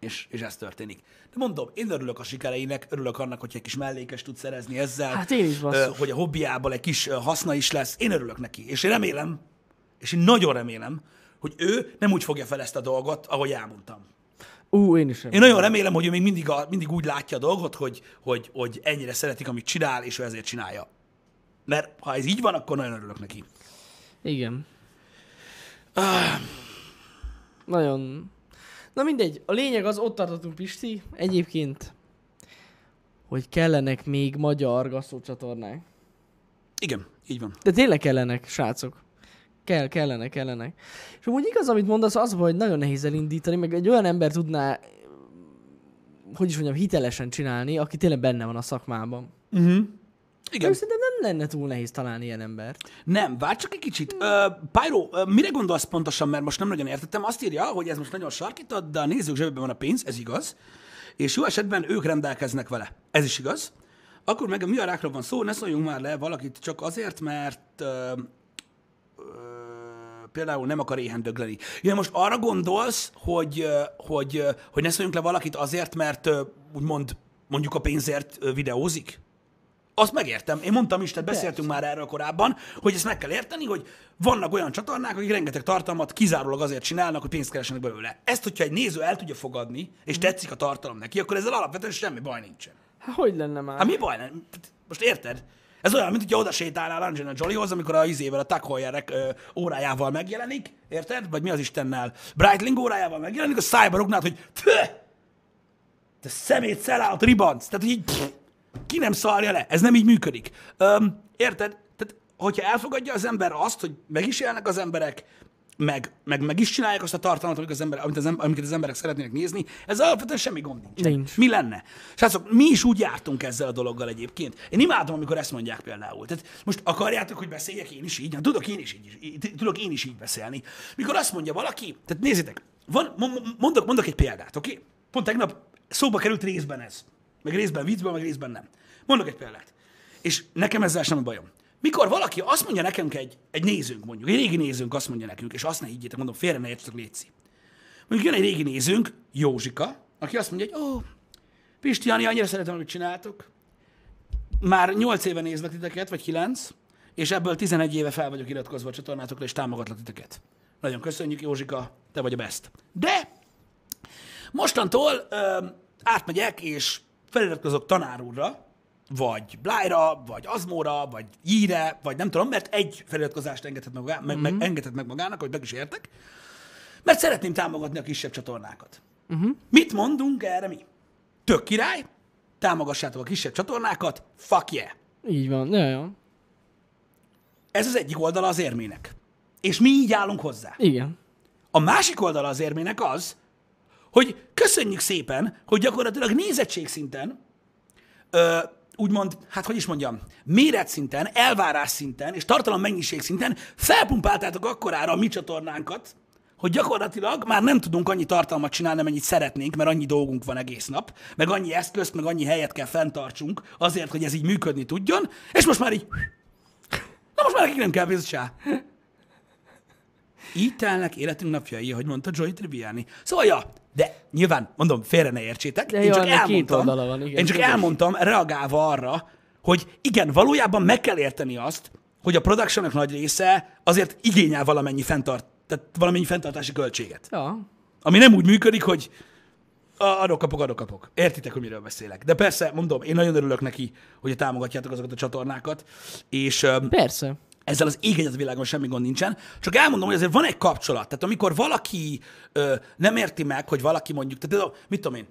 A: és, és ez történik. De mondom, én örülök a sikereinek, örülök annak, hogy egy kis mellékes tud szerezni ezzel,
B: Hát én is, basszus.
A: hogy a hobbiából egy kis haszna is lesz. Én örülök neki, és én remélem, és én nagyon remélem, hogy ő nem úgy fogja fel ezt a dolgot, ahogy elmondtam.
B: Ú, én is.
A: Én nagyon remélem, hogy ő még mindig, a, mindig úgy látja a dolgot, hogy, hogy, hogy ennyire szeretik, amit csinál, és ő ezért csinálja. Mert ha ez így van, akkor nagyon örülök neki.
B: Igen. Nagyon. Na mindegy, a lényeg az, ott tartottunk Pisti, egyébként, hogy kellenek még magyar gasztócsatornák.
A: Igen, így van.
B: De tényleg kellenek, srácok. Kell, kellene, kellenek. És amúgy igaz, amit mondasz, az, hogy nagyon nehéz elindítani, meg egy olyan ember tudná, hogy is mondjam, hitelesen csinálni, aki tényleg benne van a szakmában.
A: Uh-huh.
B: De
A: Igen.
B: szerintem nem lenne túl nehéz találni ilyen embert.
A: Nem, várj csak egy kicsit. Uh, Pyro, uh, mire gondolsz pontosan, mert most nem nagyon értettem. Azt írja, hogy ez most nagyon sarkított, de a nézők zsebében van a pénz, ez igaz. És jó esetben ők rendelkeznek vele. Ez is igaz. Akkor meg a mi rákról van szó, ne szóljunk már le valakit csak azért, mert uh, például nem akar éhen dögleni. Ja, most arra gondolsz, hogy, hogy, hogy ne szóljunk le valakit azért, mert úgymond mondjuk a pénzért videózik? Azt megértem. Én mondtam is, tehát beszéltünk már erről korábban, hogy ezt meg kell érteni, hogy vannak olyan csatornák, akik rengeteg tartalmat kizárólag azért csinálnak, hogy pénzt keressenek belőle. Ezt, hogyha egy néző el tudja fogadni, és tetszik a tartalom neki, akkor ezzel alapvetően semmi baj nincsen.
B: Hát hogy lenne már?
A: Hát mi baj? nem? Most érted? Ez olyan, mint hogyha oda sétálnál Angelina Joliehoz, amikor a izével, a Tuck Hoyerek órájával megjelenik, érted? Vagy mi az Istennel? Breitling órájával megjelenik, a szájba rugnád, hogy Tüh! te szemét szellált ribanc. Tehát, hogy így, pff, ki nem szarja le. Ez nem így működik. Öm, érted? Tehát, hogyha elfogadja az ember azt, hogy meg is élnek az emberek, meg, meg, meg is csinálják azt a tartalmat, amit az ember, amit az, em- amiket az emberek szeretnének nézni, ez alapvetően semmi gond nincsen.
B: Nincs.
A: Mi lenne? Srácok, mi is úgy jártunk ezzel a dologgal egyébként. Én imádom, amikor ezt mondják például. Tehát most akarjátok, hogy beszéljek én is így? Hát, tudok én is így, így, tudok én is így beszélni. Mikor azt mondja valaki, tehát nézzétek, van, mo- mo- mondok, mondok egy példát, oké? Okay? Pont tegnap szóba került részben ez. Meg részben viccből, meg részben nem. Mondok egy példát. És nekem ezzel sem a bajom. Mikor valaki azt mondja nekünk egy, egy nézőnk mondjuk, egy régi nézőnk azt mondja nekünk, és azt ne higgyétek, mondom, félre ne értsetek, létszi. Mondjuk jön egy régi nézőnk, Józsika, aki azt mondja, hogy ó, Pisti, Jani, annyira szeretem, amit csináltok. Már 8 éve nézlek titeket, vagy 9, és ebből 11 éve fel vagyok iratkozva a csatornátokra, és támogatlak titeket. Nagyon köszönjük, Józsika, te vagy a best. De mostantól ö, átmegyek, és feliratkozok tanár úrra, vagy Blájra, vagy Azmóra, vagy Jíre, vagy nem tudom, mert egy feliratkozást engedhet meg, magá- meg, meg, engedhet meg magának, hogy meg is értek, mert szeretném támogatni a kisebb csatornákat. Uh-huh. Mit mondunk erre mi? Tök király, támogassátok a kisebb csatornákat, fuck yeah.
B: Így van. Ja, ja.
A: Ez az egyik oldala az érmének. És mi így állunk hozzá.
B: Igen.
A: A másik oldala az érmének az, hogy köszönjük szépen, hogy gyakorlatilag nézettség szinten, ö, úgymond, hát hogy is mondjam, méret szinten, elvárás szinten és tartalom mennyiség szinten felpumpáltátok akkorára a mi csatornánkat, hogy gyakorlatilag már nem tudunk annyi tartalmat csinálni, amennyit szeretnénk, mert annyi dolgunk van egész nap, meg annyi eszközt, meg annyi helyet kell fenntartsunk azért, hogy ez így működni tudjon, és most már így, na most már nekik nem kell pénzt se. Így telnek életünk napjai, hogy mondta Joy Tribbiani. Szóval, ja, de nyilván, mondom, félre ne értsétek.
B: De
A: én
B: jó,
A: csak elmondtam,
B: van, igen,
A: én csak
B: tudom.
A: elmondtam, reagálva arra, hogy igen, valójában meg kell érteni azt, hogy a productionok nagy része azért igényel valamennyi fenntart, tehát valamennyi fenntartási költséget.
B: Ja.
A: Ami nem úgy működik, hogy adok kapok, adok kapok. Értitek, hogy miről beszélek. De persze, mondom, én nagyon örülök neki, hogy támogatjátok azokat a csatornákat, és
B: Persze.
A: Ezzel az ég egyet világon semmi gond nincsen. Csak elmondom, hogy azért van egy kapcsolat. Tehát amikor valaki ö, nem érti meg, hogy valaki mondjuk, tehát mit tudom én,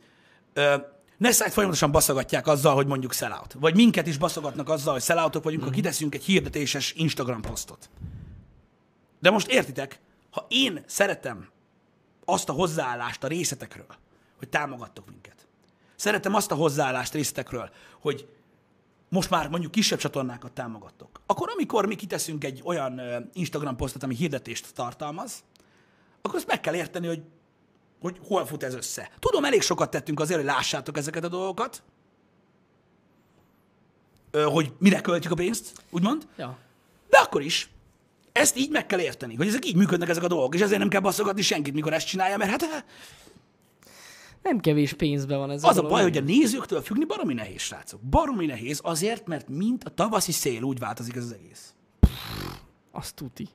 A: ö, Nessát folyamatosan baszogatják azzal, hogy mondjuk sellout. Vagy minket is baszogatnak azzal, hogy selloutok vagyunk, ha kiteszünk egy hirdetéses Instagram posztot. De most értitek, ha én szeretem azt a hozzáállást a részletekről, hogy támogattok minket. Szeretem azt a hozzáállást részletekről, hogy most már mondjuk kisebb csatornákat támogattok, akkor amikor mi kiteszünk egy olyan Instagram posztot, ami hirdetést tartalmaz, akkor azt meg kell érteni, hogy, hogy hol fut ez össze. Tudom, elég sokat tettünk azért, hogy lássátok ezeket a dolgokat, hogy mire költjük a pénzt, úgymond,
B: Ja.
A: de akkor is. Ezt így meg kell érteni, hogy ezek így működnek ezek a dolgok, és ezért nem kell baszogatni senkit, mikor ezt csinálja, mert hát
B: Nem kevés pénzbe van ez
A: az a
B: dolog.
A: baj, hogy a nézőktől függni baromi nehéz, srácok. Baromi nehéz azért, mert mint a tavaszi szél úgy változik ez az egész.
B: Azt tuti.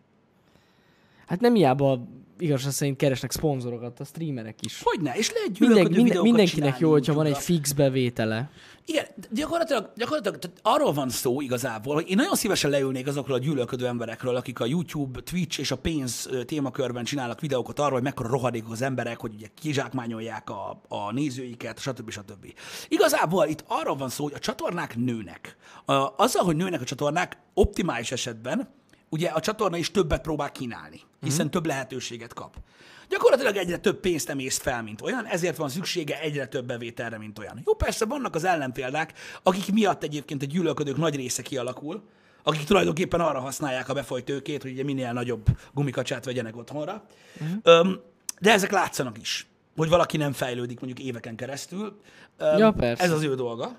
B: Hát nem hiába igazság szerint keresnek szponzorokat a streamerek is.
A: Hogyne, és lehet
B: Minden, minden, mindenkinek jó, hogyha van egy fix bevétele.
A: Igen, gyakorlatilag, gyakorlatilag tehát arról van szó igazából, hogy én nagyon szívesen leülnék azokról a gyűlölködő emberekről, akik a YouTube, Twitch és a pénz témakörben csinálnak videókat arról, hogy mekkora rohadékok az emberek, hogy ugye kizsákmányolják a, a nézőiket, stb. stb. Igazából itt arról van szó, hogy a csatornák nőnek. Azzal, hogy nőnek a csatornák, optimális esetben, ugye a csatorna is többet próbál kínálni, hiszen mm. több lehetőséget kap. Gyakorlatilag egyre több pénzt emész fel, mint olyan, ezért van szüksége egyre több bevételre, mint olyan. Jó, persze vannak az ellenpéldák, akik miatt egyébként a gyűlölködők nagy része kialakul, akik tulajdonképpen arra használják a befolyt tőkét, hogy ugye minél nagyobb gumikacsát vegyenek otthonra. Uh-huh. Öm, de ezek látszanak is, hogy valaki nem fejlődik mondjuk éveken keresztül. Öm,
B: Ja, persze.
A: Ez az ő dolga.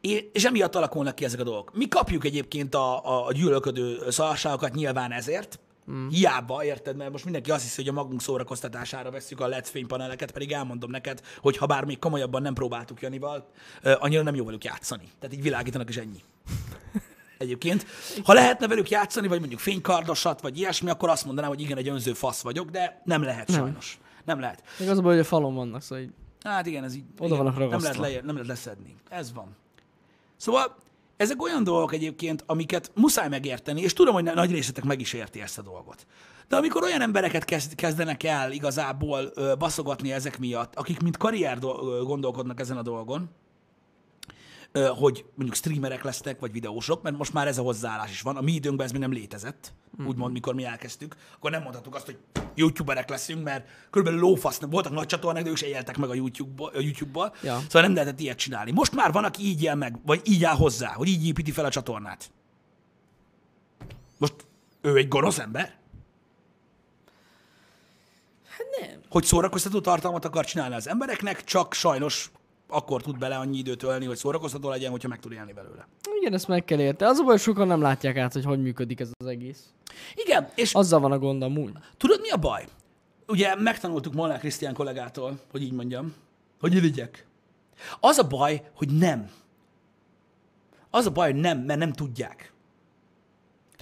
A: És emiatt alakulnak ki ezek a dolgok. Mi kapjuk egyébként a, a, a gyűlölködő szarságokat nyilván ezért, Mm. Hiába, érted, mert most mindenki azt hiszi, hogy a magunk szórakoztatására veszük a LED fénypaneleket, pedig elmondom neked, hogy ha bár még komolyabban nem próbáltuk Janival, annyira nem jó velük játszani. Tehát így világítanak is ennyi. Egyébként, ha lehetne velük játszani, vagy mondjuk fénykardosat, vagy ilyesmi, akkor azt mondanám, hogy igen, egy önző fasz vagyok, de nem lehet sajnos. Nem lehet.
B: Még az a baj, hogy a falon vannak, szóval így...
A: Hát igen, ez így.
B: Oda
A: igen,
B: vannak
A: nem lehet,
B: ragasztva.
A: le, nem lehet leszedni. Ez van. Szóval ezek olyan dolgok egyébként, amiket muszáj megérteni, és tudom, hogy na- nagy részletek meg is érti ezt a dolgot. De amikor olyan embereket kezd, kezdenek el igazából baszogatni ezek miatt, akik mint karrier do- gondolkodnak ezen a dolgon, hogy mondjuk streamerek lesznek, vagy videósok, mert most már ez a hozzáállás is van. A mi időnkben ez még nem létezett,
B: Mhm.
A: úgymond, mikor mi elkezdtük. Akkor nem mondhattuk azt, hogy youtuberek leszünk, mert körülbelül lófasz, nem voltak nagy csatornák, de ők se éltek meg a YouTube-ból. A YouTube-ból.
B: Ja.
A: Szóval nem lehetett ilyet csinálni. Most már van, aki így él meg, vagy így áll hozzá, hogy így építi fel a csatornát. Most ő egy gonosz ember?
B: Hát nem.
A: Hogy szórakoztató tartalmat akar csinálni az embereknek, csak sajnos akkor tud bele annyi időt ölni, hogy szórakoztató legyen, hogyha meg tud élni belőle.
B: Igen, ezt meg kell érte. Az a baj, sokan nem látják át, hogy hogy működik ez az egész.
A: Igen, és
B: Azzal van a gond amúgy.
A: Tudod, mi a baj? Ugye megtanultuk Molnár Krisztián kollégától, hogy így mondjam, hogy irigyek. Az a baj, hogy nem. Az a baj, hogy nem, mert nem tudják.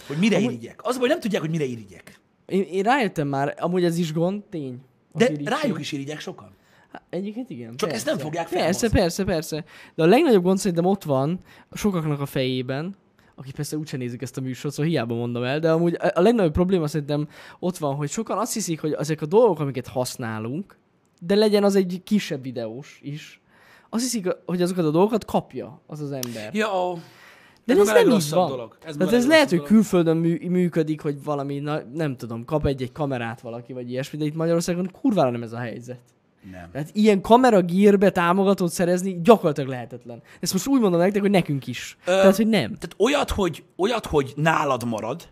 A: Hogy mire
B: Amúgy-
A: irigyek. Az a baj, nem tudják, hogy mire irigyek.
B: Én, én rájöttem már, amúgy ez is gond, tény.
A: De
B: irítség.
A: rájuk is irigyek sokan.
B: Hát, Egyébként igen.
A: Csak ezt nem fogják
B: Persze,
A: felhozni.
B: persze, persze. De a legnagyobb gond szerintem ott van sokaknak a fejében, akik persze úgyse nézik ezt a műsort, szóval hiába mondom el, de amúgy a legnagyobb probléma szerintem ott van, hogy sokan azt hiszik, hogy ezek a dolgok, amiket használunk, de legyen az egy kisebb videós is. Azt hiszik, hogy azokat a dolgokat kapja az az ember.
A: Ja,
B: De
A: ez
B: ez, nem így van.
A: dolog. Ez
B: Tehát ez lehet, hogy
A: legrosszabb
B: külföldön mű, működik, hogy valami, na, nem tudom, kap egy-egy kamerát valaki, vagy ilyesmi, de itt Magyarországon kurvára nem ez a helyzet.
A: Nem.
B: Tehát ilyen kamera gírbe támogatót szerezni gyakorlatilag lehetetlen. Ezt most úgy mondom nektek, hogy nekünk is.
A: Ö,
B: Tehát, hogy nem.
A: Tehát olyat, hogy, olyat, hogy nálad marad,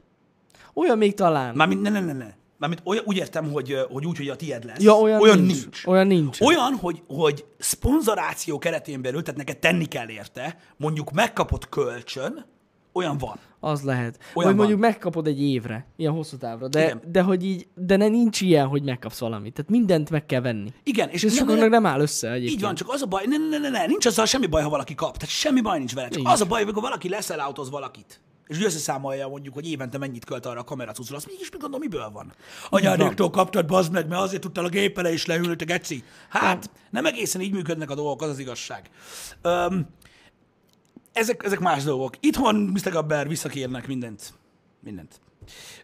B: Olyan még talán.
A: mármint ne, ne, ne, ne. Mármint olyan, úgy értem, hogy, hogy úgy, hogy a tied lesz.
B: ja, olyan,
A: olyan
B: nincs.
A: nincs.
B: Olyan nincs.
A: Olyan, hogy, hogy szponzoráció keretén belül, tehát neked tenni kell érte, mondjuk megkapott kölcsön, olyan van.
B: Az lehet.
A: Olyan
B: Vagy
A: van.
B: mondjuk megkapod egy évre, ilyen hosszú távra. De,
A: Igen.
B: de hogy így, de ne, nincs ilyen, hogy megkapsz valamit. Tehát mindent meg kell venni.
A: Igen, és
B: És ez sokaknak nem áll össze egyébként.
A: Így van, csak az a baj, ne, ne, ne, ne, nincs azzal semmi baj, ha valaki kap. Tehát semmi baj nincs vele. Csak
B: Nincs.
A: az a baj, amikor valaki leszel autóz valakit. És összeszámolja mondjuk, hogy évente mennyit költ arra a kameracucra, azt mégis mit gondolom, miből van? Anyádéktól kaptad, bazd meg, mert azért tudtál a gépele és leülni, te geci. Hát, nem egészen így működnek a dolgok, az az igazság. Öm, ezek, ezek más dolgok. Itthon Mr. Gabber visszakérnek mindent. Mindent.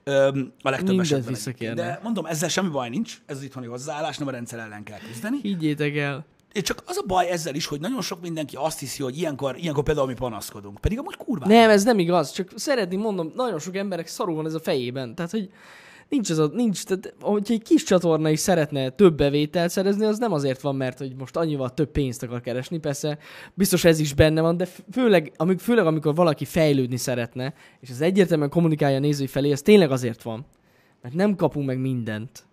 A: Öm, a legtöbb
B: Mindent
A: esetben.
B: visszakérnek.
A: De mondom, ezzel semmi baj nincs, ez az itthoni hozzáállás, nem a rendszer ellen kell küzdeni.
B: Higgyétek el.
A: És csak az a baj ezzel is, hogy nagyon sok mindenki azt hiszi, hogy ilyenkor, ilyenkor például mi panaszkodunk. Pedig amúgy kurva.
B: Nem, ez nem igaz. Csak szeretném mondom, nagyon sok emberek szarul van ez a fejében. Tehát, hogy nincs ez a, nincs, tehát, hogyha egy kis csatorna is szeretne több bevételt szerezni, az nem azért van, mert hogy most annyival több pénzt akar keresni, persze biztos ez is benne van, de főleg, amik, főleg amikor valaki fejlődni szeretne, és az egyértelműen kommunikálja a nézői felé, ez tényleg azért van. Mert nem kapunk meg mindent.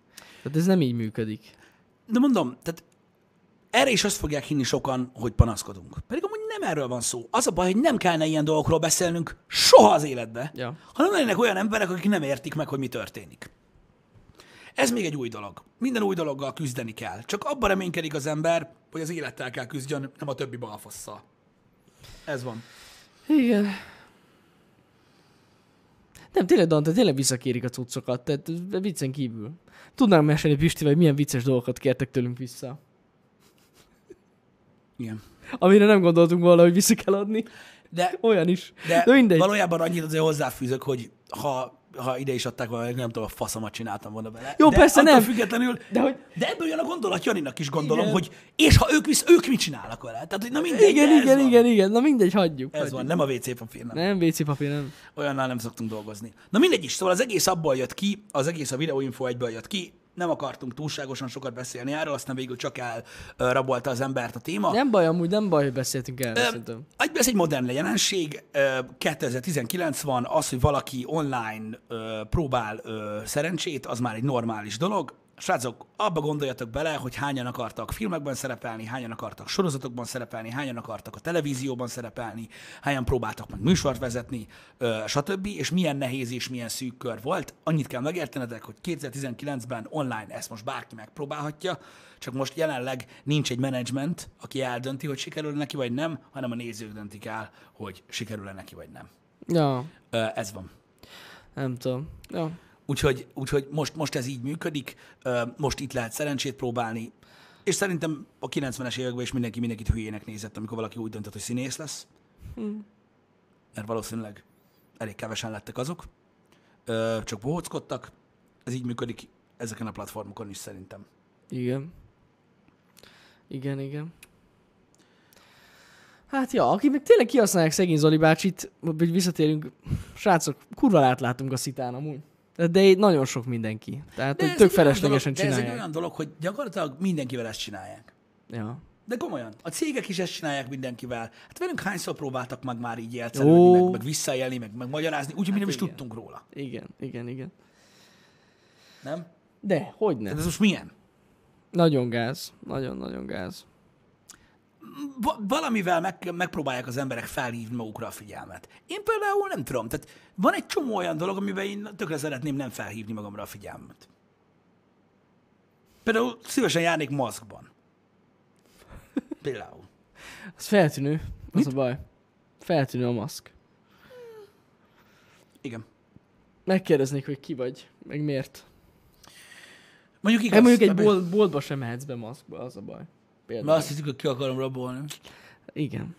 B: Tehát ez nem így működik.
A: De mondom, tehát erre is azt fogják hinni sokan, hogy panaszkodunk. Pedig amúgy nem erről van szó. Az a baj, hogy nem kellene ilyen dolgokról beszélnünk soha az életbe,
B: Ja.
A: hanem lennének olyan emberek, akik nem értik meg, hogy mi történik. Ez még egy új dolog. Minden új dologgal küzdeni kell. Csak abban reménykedik az ember, hogy az élettel kell küzdjön, nem a többi balfosszal. Ez van.
B: Igen. Nem, tényleg, Dante, tényleg visszakérik a cuccokat, tehát viccen kívül. Tudnám mesélni Pistivel, hogy milyen vicces dolgokat kértek tőlünk vissza.
A: Igen.
B: Amire nem gondoltunk volna, hogy vissza kell adni.
A: De
B: Olyan is.
A: De,
B: De mindegy.
A: valójában annyit azért hozzáfűzök, hogy ha, ha ide is adták volna, nem tudom, a faszomat csináltam volna vele.
B: Jó,
A: de
B: persze nem.
A: függetlenül,
B: De hogy-
A: de ebből jön a gondolat Janinak is gondolom,
B: Igen.
A: hogy és ha ők, visz, ők mit csinálnak vele? Tehát, hogy na mindegy,
B: Igen, igen,
A: van.
B: igen, igen. Na mindegy, hagyjuk.
A: Ez
B: hagyjuk.
A: van, nem a WC papír, nem.
B: Nem, WC papír, nem.
A: Olyannál nem szoktunk dolgozni. Na mindegy is, szóval az egész abból jött ki, az egész a videóinfo egyből jött ki, nem akartunk túlságosan sokat beszélni erről, aztán végül csak elrabolta az embert a téma.
B: Nem baj, amúgy nem baj, hogy beszéltünk el,
A: Ö,
B: szerintem.
A: Ez egy modern jelenség. Ö, 2019 van, az, hogy valaki online próbál szerencsét, az már egy normális dolog. Srácok, abba gondoljatok bele, hogy hányan akartak filmekben szerepelni, hányan akartak sorozatokban szerepelni, hányan akartak a televízióban szerepelni, hányan próbáltak meg műsort vezetni, ö, stb. És milyen nehéz és milyen szűk kör volt. Annyit kell megértenetek, hogy 2019-ben online ezt most bárki megpróbálhatja, csak most jelenleg nincs egy menedzsment, aki eldönti, hogy sikerül neki vagy nem, hanem a nézők döntik el, hogy sikerül-e neki vagy nem.
B: Ja,
A: Ö, Ez van.
B: nem tudom. Ja.
A: Úgyhogy, úgyhogy most, most ez így működik, most itt lehet szerencsét próbálni, és szerintem a 90-es években is mindenki mindenkit hülyének nézett, amikor valaki úgy döntött, hogy színész lesz. Mert valószínűleg elég kevesen lettek azok, csak bohóckodtak. Ez így működik ezeken a platformokon is szerintem.
B: Igen. Igen, igen. Hát ja, akik meg tényleg kihasználják szegény Zoli bácsit, hogy visszatérünk, srácok, kurva átlátunk a szitán amúgy. De itt nagyon sok mindenki. Tehát
A: De
B: tök feleslegesen
A: dolog, de ez egy
B: csinálják.
A: olyan dolog, hogy gyakorlatilag mindenkivel ezt csinálják.
B: Ja.
A: De komolyan, a cégek is ezt csinálják mindenkivel. Hát velünk hányszor próbáltak meg már így elcelődni,
B: Ó.
A: meg, meg visszaélni, meg, meg magyarázni, úgyhogy mi nem is
B: igen.
A: tudtunk róla.
B: Igen, igen, igen.
A: Nem?
B: De, hogy nem?
A: Tehát ez most milyen?
B: Nagyon gáz. Nagyon-nagyon gáz.
A: Va- valamivel meg, megpróbálják az emberek felhívni magukra a figyelmet. Én például nem tudom, tehát van egy csomó olyan dolog, amiben én tökre szeretném nem felhívni magamra a figyelmet. Például szívesen járnék maszkban. Például.
B: Az feltűnő. Az a baj. Feltűnő a maszk.
A: Igen.
B: Megkérdeznék, hogy ki vagy, meg miért.
A: Mondjuk igaz.
B: Hát mondjuk egy bolt, boltba sem mehetsz be maszkba, az a baj.
A: Mert
B: Például.
A: azt hiszik, hogy ki akarom rabolni.
B: Igen.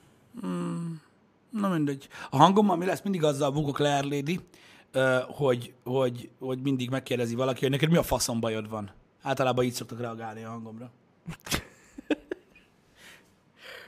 A: Na mindegy. A hangommal mi lesz? Mindig azzal bukok le, Erlédi, ö, hogy, hogy, hogy mindig megkérdezi valaki, hogy neked mi a faszom bajod van. Általában így szoktak reagálni a hangomra.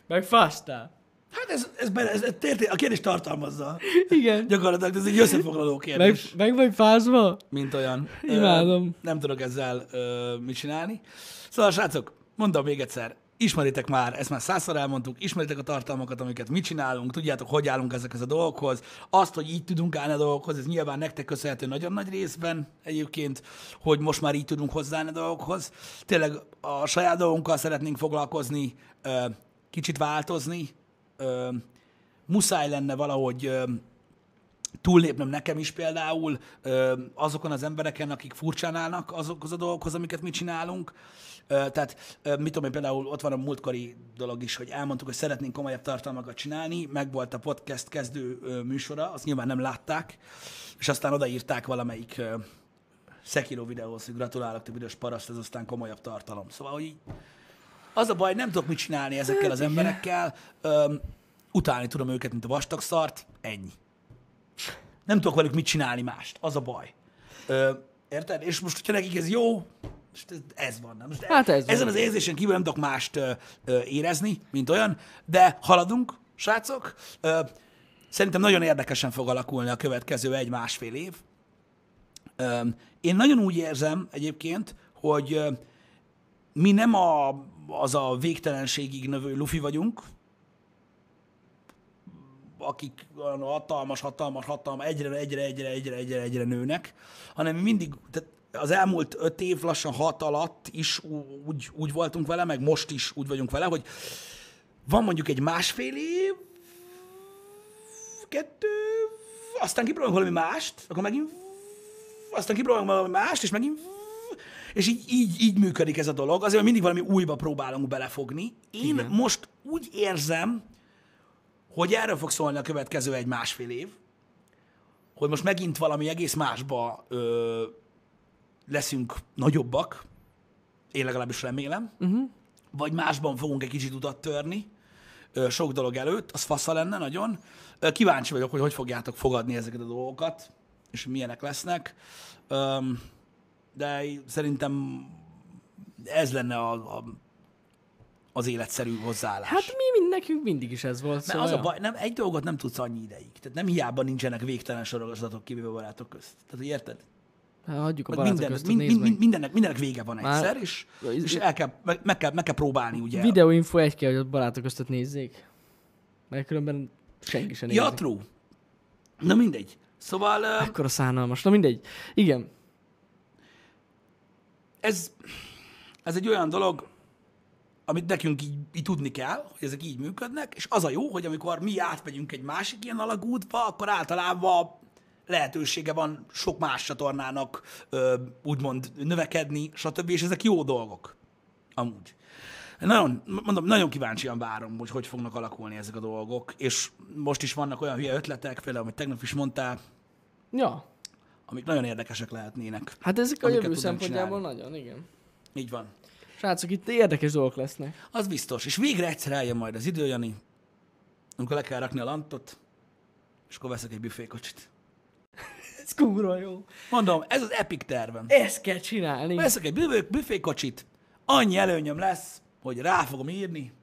B: Meg fastál.
A: Hát ez, ez, bele, ez, ez térté, a kérdés tartalmazza.
B: Igen.
A: Gyakorlatilag ez egy összefoglaló
B: Meg,
A: kérdés,
B: meg vagy fázva?
A: mint olyan. Ö,
B: Imádom.
A: nem tudok ezzel ö, mit csinálni. Szóval, srácok, mondom még egyszer, ismeritek már, ezt már százszor elmondtuk, ismeritek a tartalmakat, amiket mi csinálunk, tudjátok, hogy állunk ezekhez a dolgokhoz. Azt, hogy így tudunk állni a dolgokhoz, ez nyilván nektek köszönhető nagyon nagy részben egyébként, hogy most már így tudunk hozzáállni a dolgokhoz. Tényleg a saját dolgunkkal szeretnénk foglalkozni, kicsit változni, muszáj lenne valahogy túllépnem nekem is például azokon az embereken, akik furcsán állnak azokhoz a dolgokhoz, amiket mi csinálunk. Tehát, mit tudom én, például ott van a múltkori dolog is, hogy elmondtuk, hogy szeretnénk komolyabb tartalmakat csinálni, meg volt a podcast kezdő műsora, azt nyilván nem látták, és aztán odaírták valamelyik Sekiro videóhoz, hogy gratulálok, te büdös paraszt, ez aztán komolyabb tartalom. Szóval, hogy így az a baj, nem tudok mit csinálni ezekkel az emberekkel, ö, utálni tudom őket, mint a vastag szart, ennyi. Nem tudok velük mit csinálni mást, az a baj. Ö, érted? És most, hogyha nekik ez jó, most ez, ez van. Nem? Most
B: Hát ez van.
A: ezen az érzésen kívül nem tudok mást ö, ö, érezni, mint olyan, de haladunk, srácok. Ö, szerintem nagyon érdekesen fog alakulni a következő egy-másfél év. Ö, én nagyon úgy érzem egyébként, hogy ö, mi nem a, az a végtelenségig növő lufi vagyunk, akik olyan hatalmas, hatalmas, hatalmas, egyre, egyre, egyre, egyre, egyre, egyre nőnek, hanem mi mindig, tehát az elmúlt öt év, lassan hat alatt is úgy, úgy voltunk vele, meg most is úgy vagyunk vele, hogy van mondjuk egy másfél év, kettő, aztán kipróbálunk valami mást, akkor megint aztán kipróbálunk valami mást, és megint és így, így, így működik ez a dolog. Azért mindig valami újba próbálunk belefogni. Én Igen. most úgy érzem, hogy erről fog szólni a következő egy másfél év, hogy most megint valami egész másba ö, leszünk nagyobbak, én legalábbis remélem, uh-huh. vagy másban fogunk egy kicsit utat törni, ö, sok dolog előtt, az fasza lenne nagyon. Ö, kíváncsi vagyok, hogy hogy fogjátok fogadni ezeket a dolgokat, és milyenek lesznek. Öm, de szerintem ez lenne a, a, az életszerű hozzáállás.
B: Hát mi, mind, nekünk mindig is ez volt.
A: Mert
B: Szóval
A: az a baj, nem, egy dolgot nem tudsz annyi ideig. Tehát nem hiába nincsenek végtelen sorozatok kivéve a barátok közt. Tehát, érted?
B: Hát, hagyjuk a barátok
A: minden,
B: közt,
A: mind, mind, mind, mindennek, mindennek vége van
B: Már-
A: egyszer, és, és el kell, meg, meg, kell, meg kell próbálni, ugye?
B: Videóinfo egy kell, hogy a barátok köztet nézzék. Mert különben senki sem nézi.
A: Ja, true. Na mindegy. Szóval ö,
B: Ekkora szánalmas. Na mindegy. Igen.
A: ez, ez egy olyan dolog, amit nekünk így, így tudni kell, hogy ezek így működnek, és az a jó, hogy amikor mi átmegyünk egy másik ilyen alagútba, akkor általában lehetősége van sok más csatornának ö, úgymond növekedni, stb. És ezek jó dolgok. Amúgy. Nagyon, mondom, nagyon kíváncsian várom, hogy hogy fognak alakulni ezek a dolgok, és most is vannak olyan hülye ötletek, például, amit tegnap is mondtál,
B: Ja.
A: amik nagyon érdekesek lehetnének.
B: Hát ezek a jövő szempontjából
A: csinálni.
B: nagyon, igen.
A: Így van.
B: Srácok, itt érdekes dolgok lesznek.
A: Az biztos. És végre egyszer eljön majd az idő, Jani, amikor le kell rakni a lantot, és akkor veszek egy büfékocsit.
B: Ez kurva jó.
A: Mondom, ez az epic tervem.
B: Ezt kell csinálni.
A: Veszek egy büfé, büfékocsit, annyi előnyöm lesz, hogy rá fogom írni,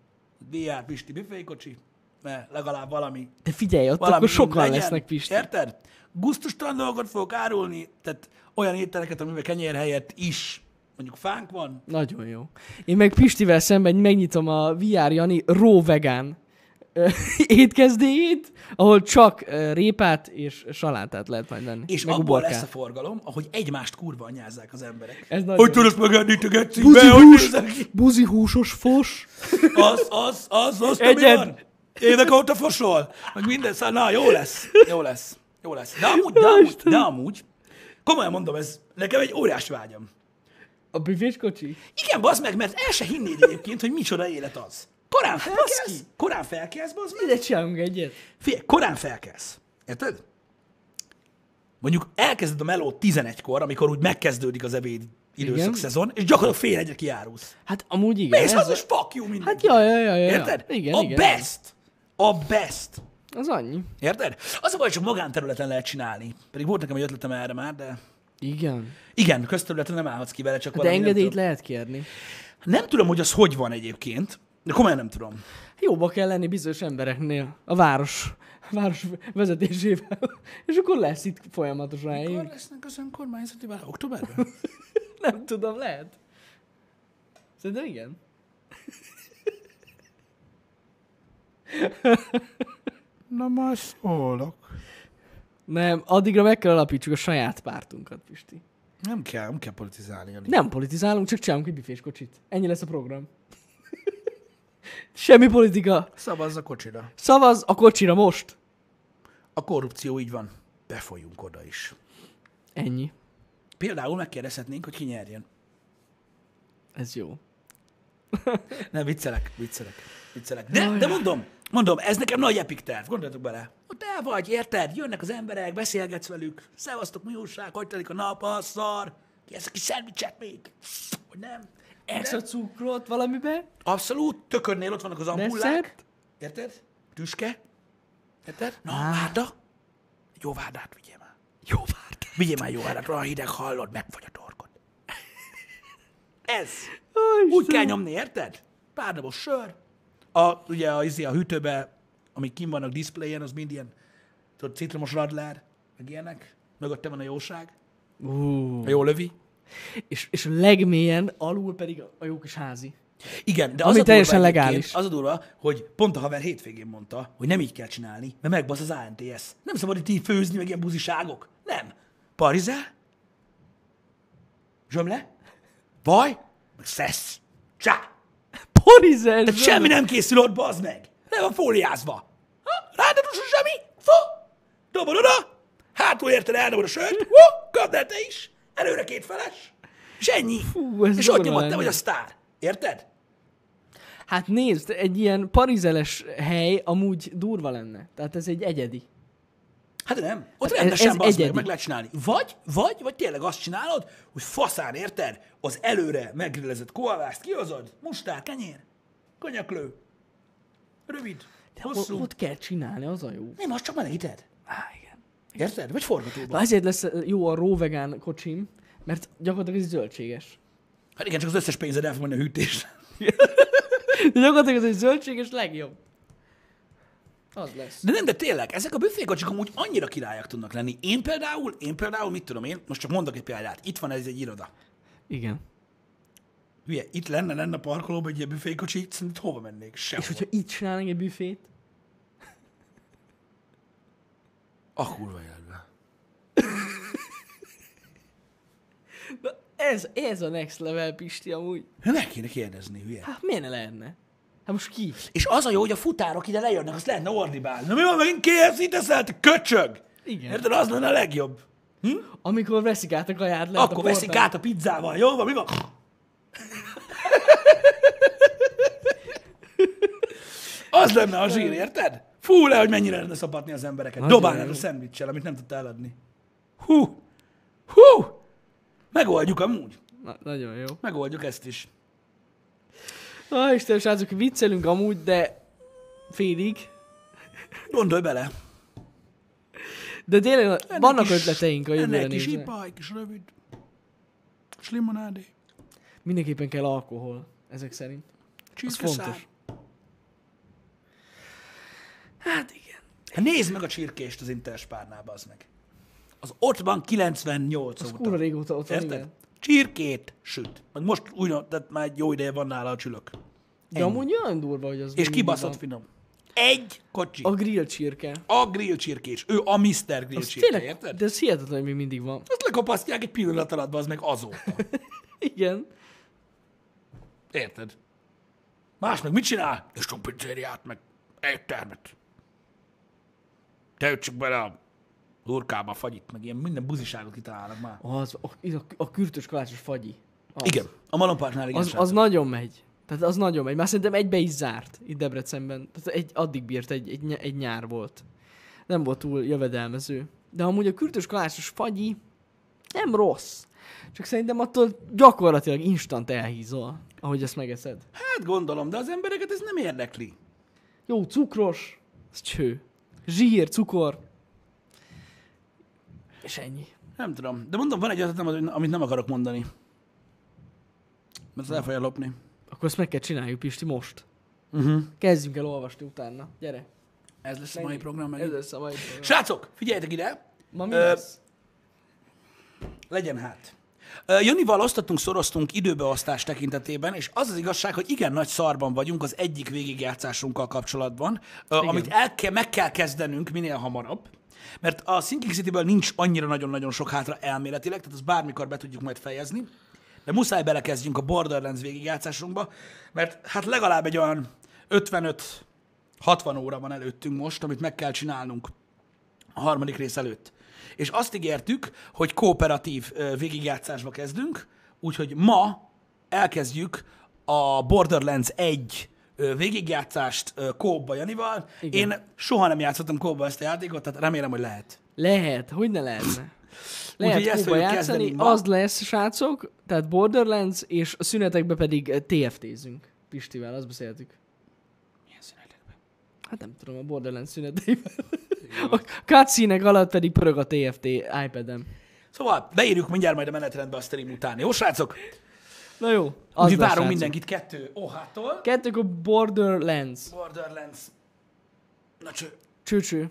A: VR Pisti büfékocsi, mert legalább valami,
B: De figyelj, ott
A: valami
B: akkor sokan
A: legyen.
B: lesznek, Pisti.
A: Érted? Gusztustalan dolgokat fogok árulni, tehát olyan ételeket, amiben kenyér helyett is mondjuk fánk van,
B: Nagyon jó. Én meg Pistivel szemben megnyitom a VR Jani raw vegan étkezdélyét, ahol csak répát és salátát lehet majd lenni.
A: és
B: meg
A: abból
B: uborkát.
A: lesz a forgalom, ahogy egymást kurva anyázzák az emberek.
B: Ez nagyon
A: Hogy tudod megenni, te geci?
B: Buzi
A: Be, hogy ki?
B: buzi húsos fos.
A: Az, az, az, az, van? Évek óta fosol. Meg minden szár. Na, jó lesz. Jó lesz. Jó lesz. De amúgy, de amúgy, de amúgy komolyan mondom, ez nekem egy óriás vágyam.
B: A büfés kocsi?
A: Igen, bazd meg, mert el se hinnéd egyébként, hogy micsoda élet az. Korán felkelsz,
B: Baszki.
A: korán felkelsz, bazd meg.
B: Ide csinálunk egyet.
A: Figyelj, korán felkelsz. Érted? Mondjuk elkezded a melót 11-kor, amikor úgy megkezdődik az ebéd időszak
B: Igen.
A: szezon, és gyakorlatilag fél egyre kijárulsz.
B: Hát amúgy igen.
A: Mész
B: ez
A: haza,
B: a-
A: és fuck you mindenki.
B: Hát ja, ja, ja, ja.
A: Érted?
B: Igen,
A: a
B: igen.
A: best. A best.
B: Az annyi.
A: Érted? Az a baj, hogy csak magánterületen lehet csinálni. Pedig volt nekem egy ötletem erre már, de...
B: Igen.
A: Igen, közterületen nem állhatsz ki vele, csak
B: De
A: valami, nem
B: engedélyt
A: tudom.
B: lehet kérni.
A: Nem tudom, hogy az hogy van egyébként, de komolyan nem tudom.
B: Jóba kell lenni bizonyos embereknél a város, a város vezetésével, és akkor lesz itt folyamatosan
A: Mikor lesznek az önkormányzati választások? Októberben?
B: Nem tudom, lehet. Szerintem igen.
A: Na majd szólok.
B: Nem, addigra meg kell alapítsuk a saját pártunkat, Pisti.
A: Nem kell, nem kell politizálni. Jani.
B: Nem politizálunk, csak csinálunk egy büfés kocsit. Ennyi lesz a program. Semmi politika.
A: Szavazz a kocsira.
B: Szavaz a kocsira most.
A: A korrupció így van. Befolyunk oda is.
B: Ennyi.
A: Például megkérdezhetnénk, hogy ki nyerjen.
B: Ez jó.
A: Nem, viccelek, viccelek, viccelek. De, de mondom, mondom, ez nekem nagy epic terv, gondoljatok bele. El vagy, érted? Jönnek az emberek, beszélgetsz velük, szevasztok, mi újság, hogy telik a nap, a szar, ki ez a kis szendvicset még, hogy nem.
B: Extra cukrot valamibe?
A: Abszolút, tökörnél ott vannak az ampullák. Érted? Tüske. Érted? Na, várda. Egy jó várdát vigyél már.
B: Jó várt.
A: Vigyél már jó várdát, olyan hideg hallod, megfagy a torkod. Ez.
B: Ó,
A: Úgy kell nyomni, érted? Pár sör. A, ugye a, izé, a hűtőbe, amik kim vannak displayen, az mind ilyen, tudod, citromos radler, meg ilyenek. Mögötte van a jóság.
B: Uh.
A: A jó lövi.
B: És, és a legmélyen alul pedig a jó kis házi.
A: Igen, de
B: Ami
A: az a
B: teljesen
A: durva
B: legális.
A: Az a durva, hogy pont a haver hétvégén mondta, hogy nem így kell csinálni, mert megbasz az ANTS. Nem szabad itt így főzni, meg ilyen buziságok. Nem. Parizel, zsömle, vaj, meg szesz. Csá.
B: Porizel!
A: Tehát semmi nem készül ott, bazd meg. Nem van fóliázva. Ha? Ráadásul semmi. Fú. Dobod oda. Hátul érted, eldobod a sört. Hú, kapd el te is. Előre két feles. És ennyi.
B: Fú, ez
A: és ott nyomod, te vagy a sztár. Érted?
B: Hát nézd, egy ilyen parizeles hely amúgy durva lenne. Tehát ez egy egyedi.
A: Hát nem. Ott
B: Hát
A: rendesen
B: ez
A: meg,
B: egyedi.
A: meg lehet csinálni. Vagy, vagy, vagy tényleg azt csinálod, hogy faszán, érted? Az előre megrillezett koalászt kihozod, mustár, kenyér, konyaklő. Rövid,
B: De
A: hosszú.
B: ott, ott kell csinálni, az a jó.
A: Nem, azt csak melegíted.
B: Á, igen.
A: Érted? Vagy forgatóban.
B: Na ezért lesz jó a róvegán kocsim, mert gyakorlatilag ez zöldséges.
A: Hát igen, csak az összes pénzed el fog menni a hűtésre.
B: De gyakorlatilag ez egy zöldséges legjobb. Az lesz.
A: De nem, de tényleg, ezek a büfékocsik amúgy annyira királyak tudnak lenni. Én például, én például, mit tudom én, most csak mondok egy példát. Itt van ez egy iroda.
B: Igen.
A: Hülye, itt lenne, lenne a parkolóban egy ilyen büfékocsi, szerintem hova mennék? Sehova.
B: És hogyha itt csinálnánk egy büfét,
A: A kurva életben.
B: na ez, ez a next level, Pisti, amúgy.
A: Meg kéne kérdezni, hülye.
B: Hát miért ne lehetne? Hát most ki?
A: És az a jó, hogy a futárok ide lejönnek, azt lehetne ordibálni. Na mi van, megint KFC teszel, te köcsög?
B: Igen.
A: Érted, az lenne a legjobb.
B: Amikor veszik át a kaját, lehet
A: Akkor
B: a
A: veszik át a pizzával, jó van, mi van? Az lenne a zsír, érted? Fú, le, hogy mennyire lenne szapatni az embereket.
B: Nagyon
A: Dobálnád a szendvicssel, amit nem tudta eladni. Hú, hú, megoldjuk amúgy.
B: Na, nagyon jó.
A: Megoldjuk ezt is.
B: Na, Istenem, srácok, viccelünk amúgy, de félig.
A: Gondolj bele.
B: De tényleg vannak
A: is-
B: ötleteink a jövőre
A: Ennek
B: nézve.
A: ipa, egy kis rövid. Kis limonádé.
B: Mindenképpen kell alkohol, ezek szerint.
A: Csirkeszár.
B: fontos. Hát igen.
A: Hát nézd meg a csirkést az Interspárnába, az meg. Az ott van 98
B: Az
A: óta.
B: kurva régóta ott van,
A: Érted?
B: igen.
A: Csirkét süt. Meg Most újra, tehát már egy jó ideje van nála a csülök.
B: De
A: Ennyi.
B: amúgy olyan durva, hogy az
A: És
B: mindig
A: kibaszott
B: van.
A: finom. Egy kocsi.
B: A
A: A,
B: grill csirke.
A: a grill csirkés. Ő a Mr. Grill
B: Az
A: csirke,
B: tényleg,
A: érted?
B: de ez hihetetlen, hogy még mindig van.
A: Azt lekapasztják egy pillanat alatt, az meg azóta.
B: Igen.
A: Érted? Más meg mit csinál? És pizzériát, meg éttermet. Te csak bele a hurkába a fagyit, meg ilyen minden buziságot kitalálnak már.
B: Az, a, a, a kürtös kalácsos fagyi. Az.
A: Igen, a Malomparknál igen.
B: Az, az nagyon megy. Tehát az nagyon megy. Már szerintem egybe is zárt itt Debrecenben. Tehát egy, addig bírt, egy, egy, egy nyár volt. Nem volt túl jövedelmező. De amúgy a kürtös kalácsos fagyi nem rossz. Csak szerintem attól gyakorlatilag instant elhízol, ahogy ezt megeszed.
A: Hát gondolom, de az embereket ez nem érdekli.
B: Jó, cukros, ez cső. Zsír, cukor. És ennyi.
A: Nem tudom. De mondom, van egy ötletem, amit nem akarok mondani. Mert el fogja lopni.
B: Akkor ezt meg kell csináljuk, Pisti, most.
A: Uh-huh.
B: Kezdjünk el olvasni utána. Gyere.
A: Ez lesz a mai program
B: Ez
A: megint.
B: lesz a mai program.
A: Srácok, figyeljetek ide!
B: Ma mi
A: Ö,
B: lesz?
A: Legyen hát. Janival osztottunk, szoroztunk időbeosztás tekintetében, és az az igazság, hogy igen nagy szarban vagyunk az egyik végigjátszásunkkal kapcsolatban,
B: Igen.
A: amit el kell, meg kell kezdenünk minél hamarabb, mert a Sinking City-ből nincs annyira nagyon-nagyon sok hátra elméletileg, tehát azt bármikor be tudjuk majd fejezni, de muszáj belekezdjünk a Borderlands végigjátszásunkba, mert hát legalább egy olyan 55-60 óra van előttünk most, amit meg kell csinálnunk a harmadik rész előtt. És azt ígértük, hogy kooperatív végigjátszásba kezdünk, úgyhogy ma elkezdjük a Borderlands 1 ö, végigjátszást kóba Janival.
B: Igen.
A: Én soha nem játszottam kóba ezt a játékot, tehát remélem, hogy lehet.
B: Lehet, hogy ne lehetne.
A: Úgyhogy
B: Lehet
A: ezt
B: kóba
A: fogjuk
B: játszani, az lesz, srácok, tehát Borderlands, és a szünetekben pedig TFT-zünk. Pistivel, azt beszéltük. Hát nem tudom, a Borderlands szüneteiben. A cutscene alatt pedig pörög a TFT iPad-em.
A: Szóval beírjuk mindjárt majd a menetrendbe a stream után. Jó, srácok?
B: Na jó, az lesz,
A: várunk mindenkit kettő ohától.
B: Kettők a Borderlands.
A: Borderlands. Na cső.
B: Cső-cső.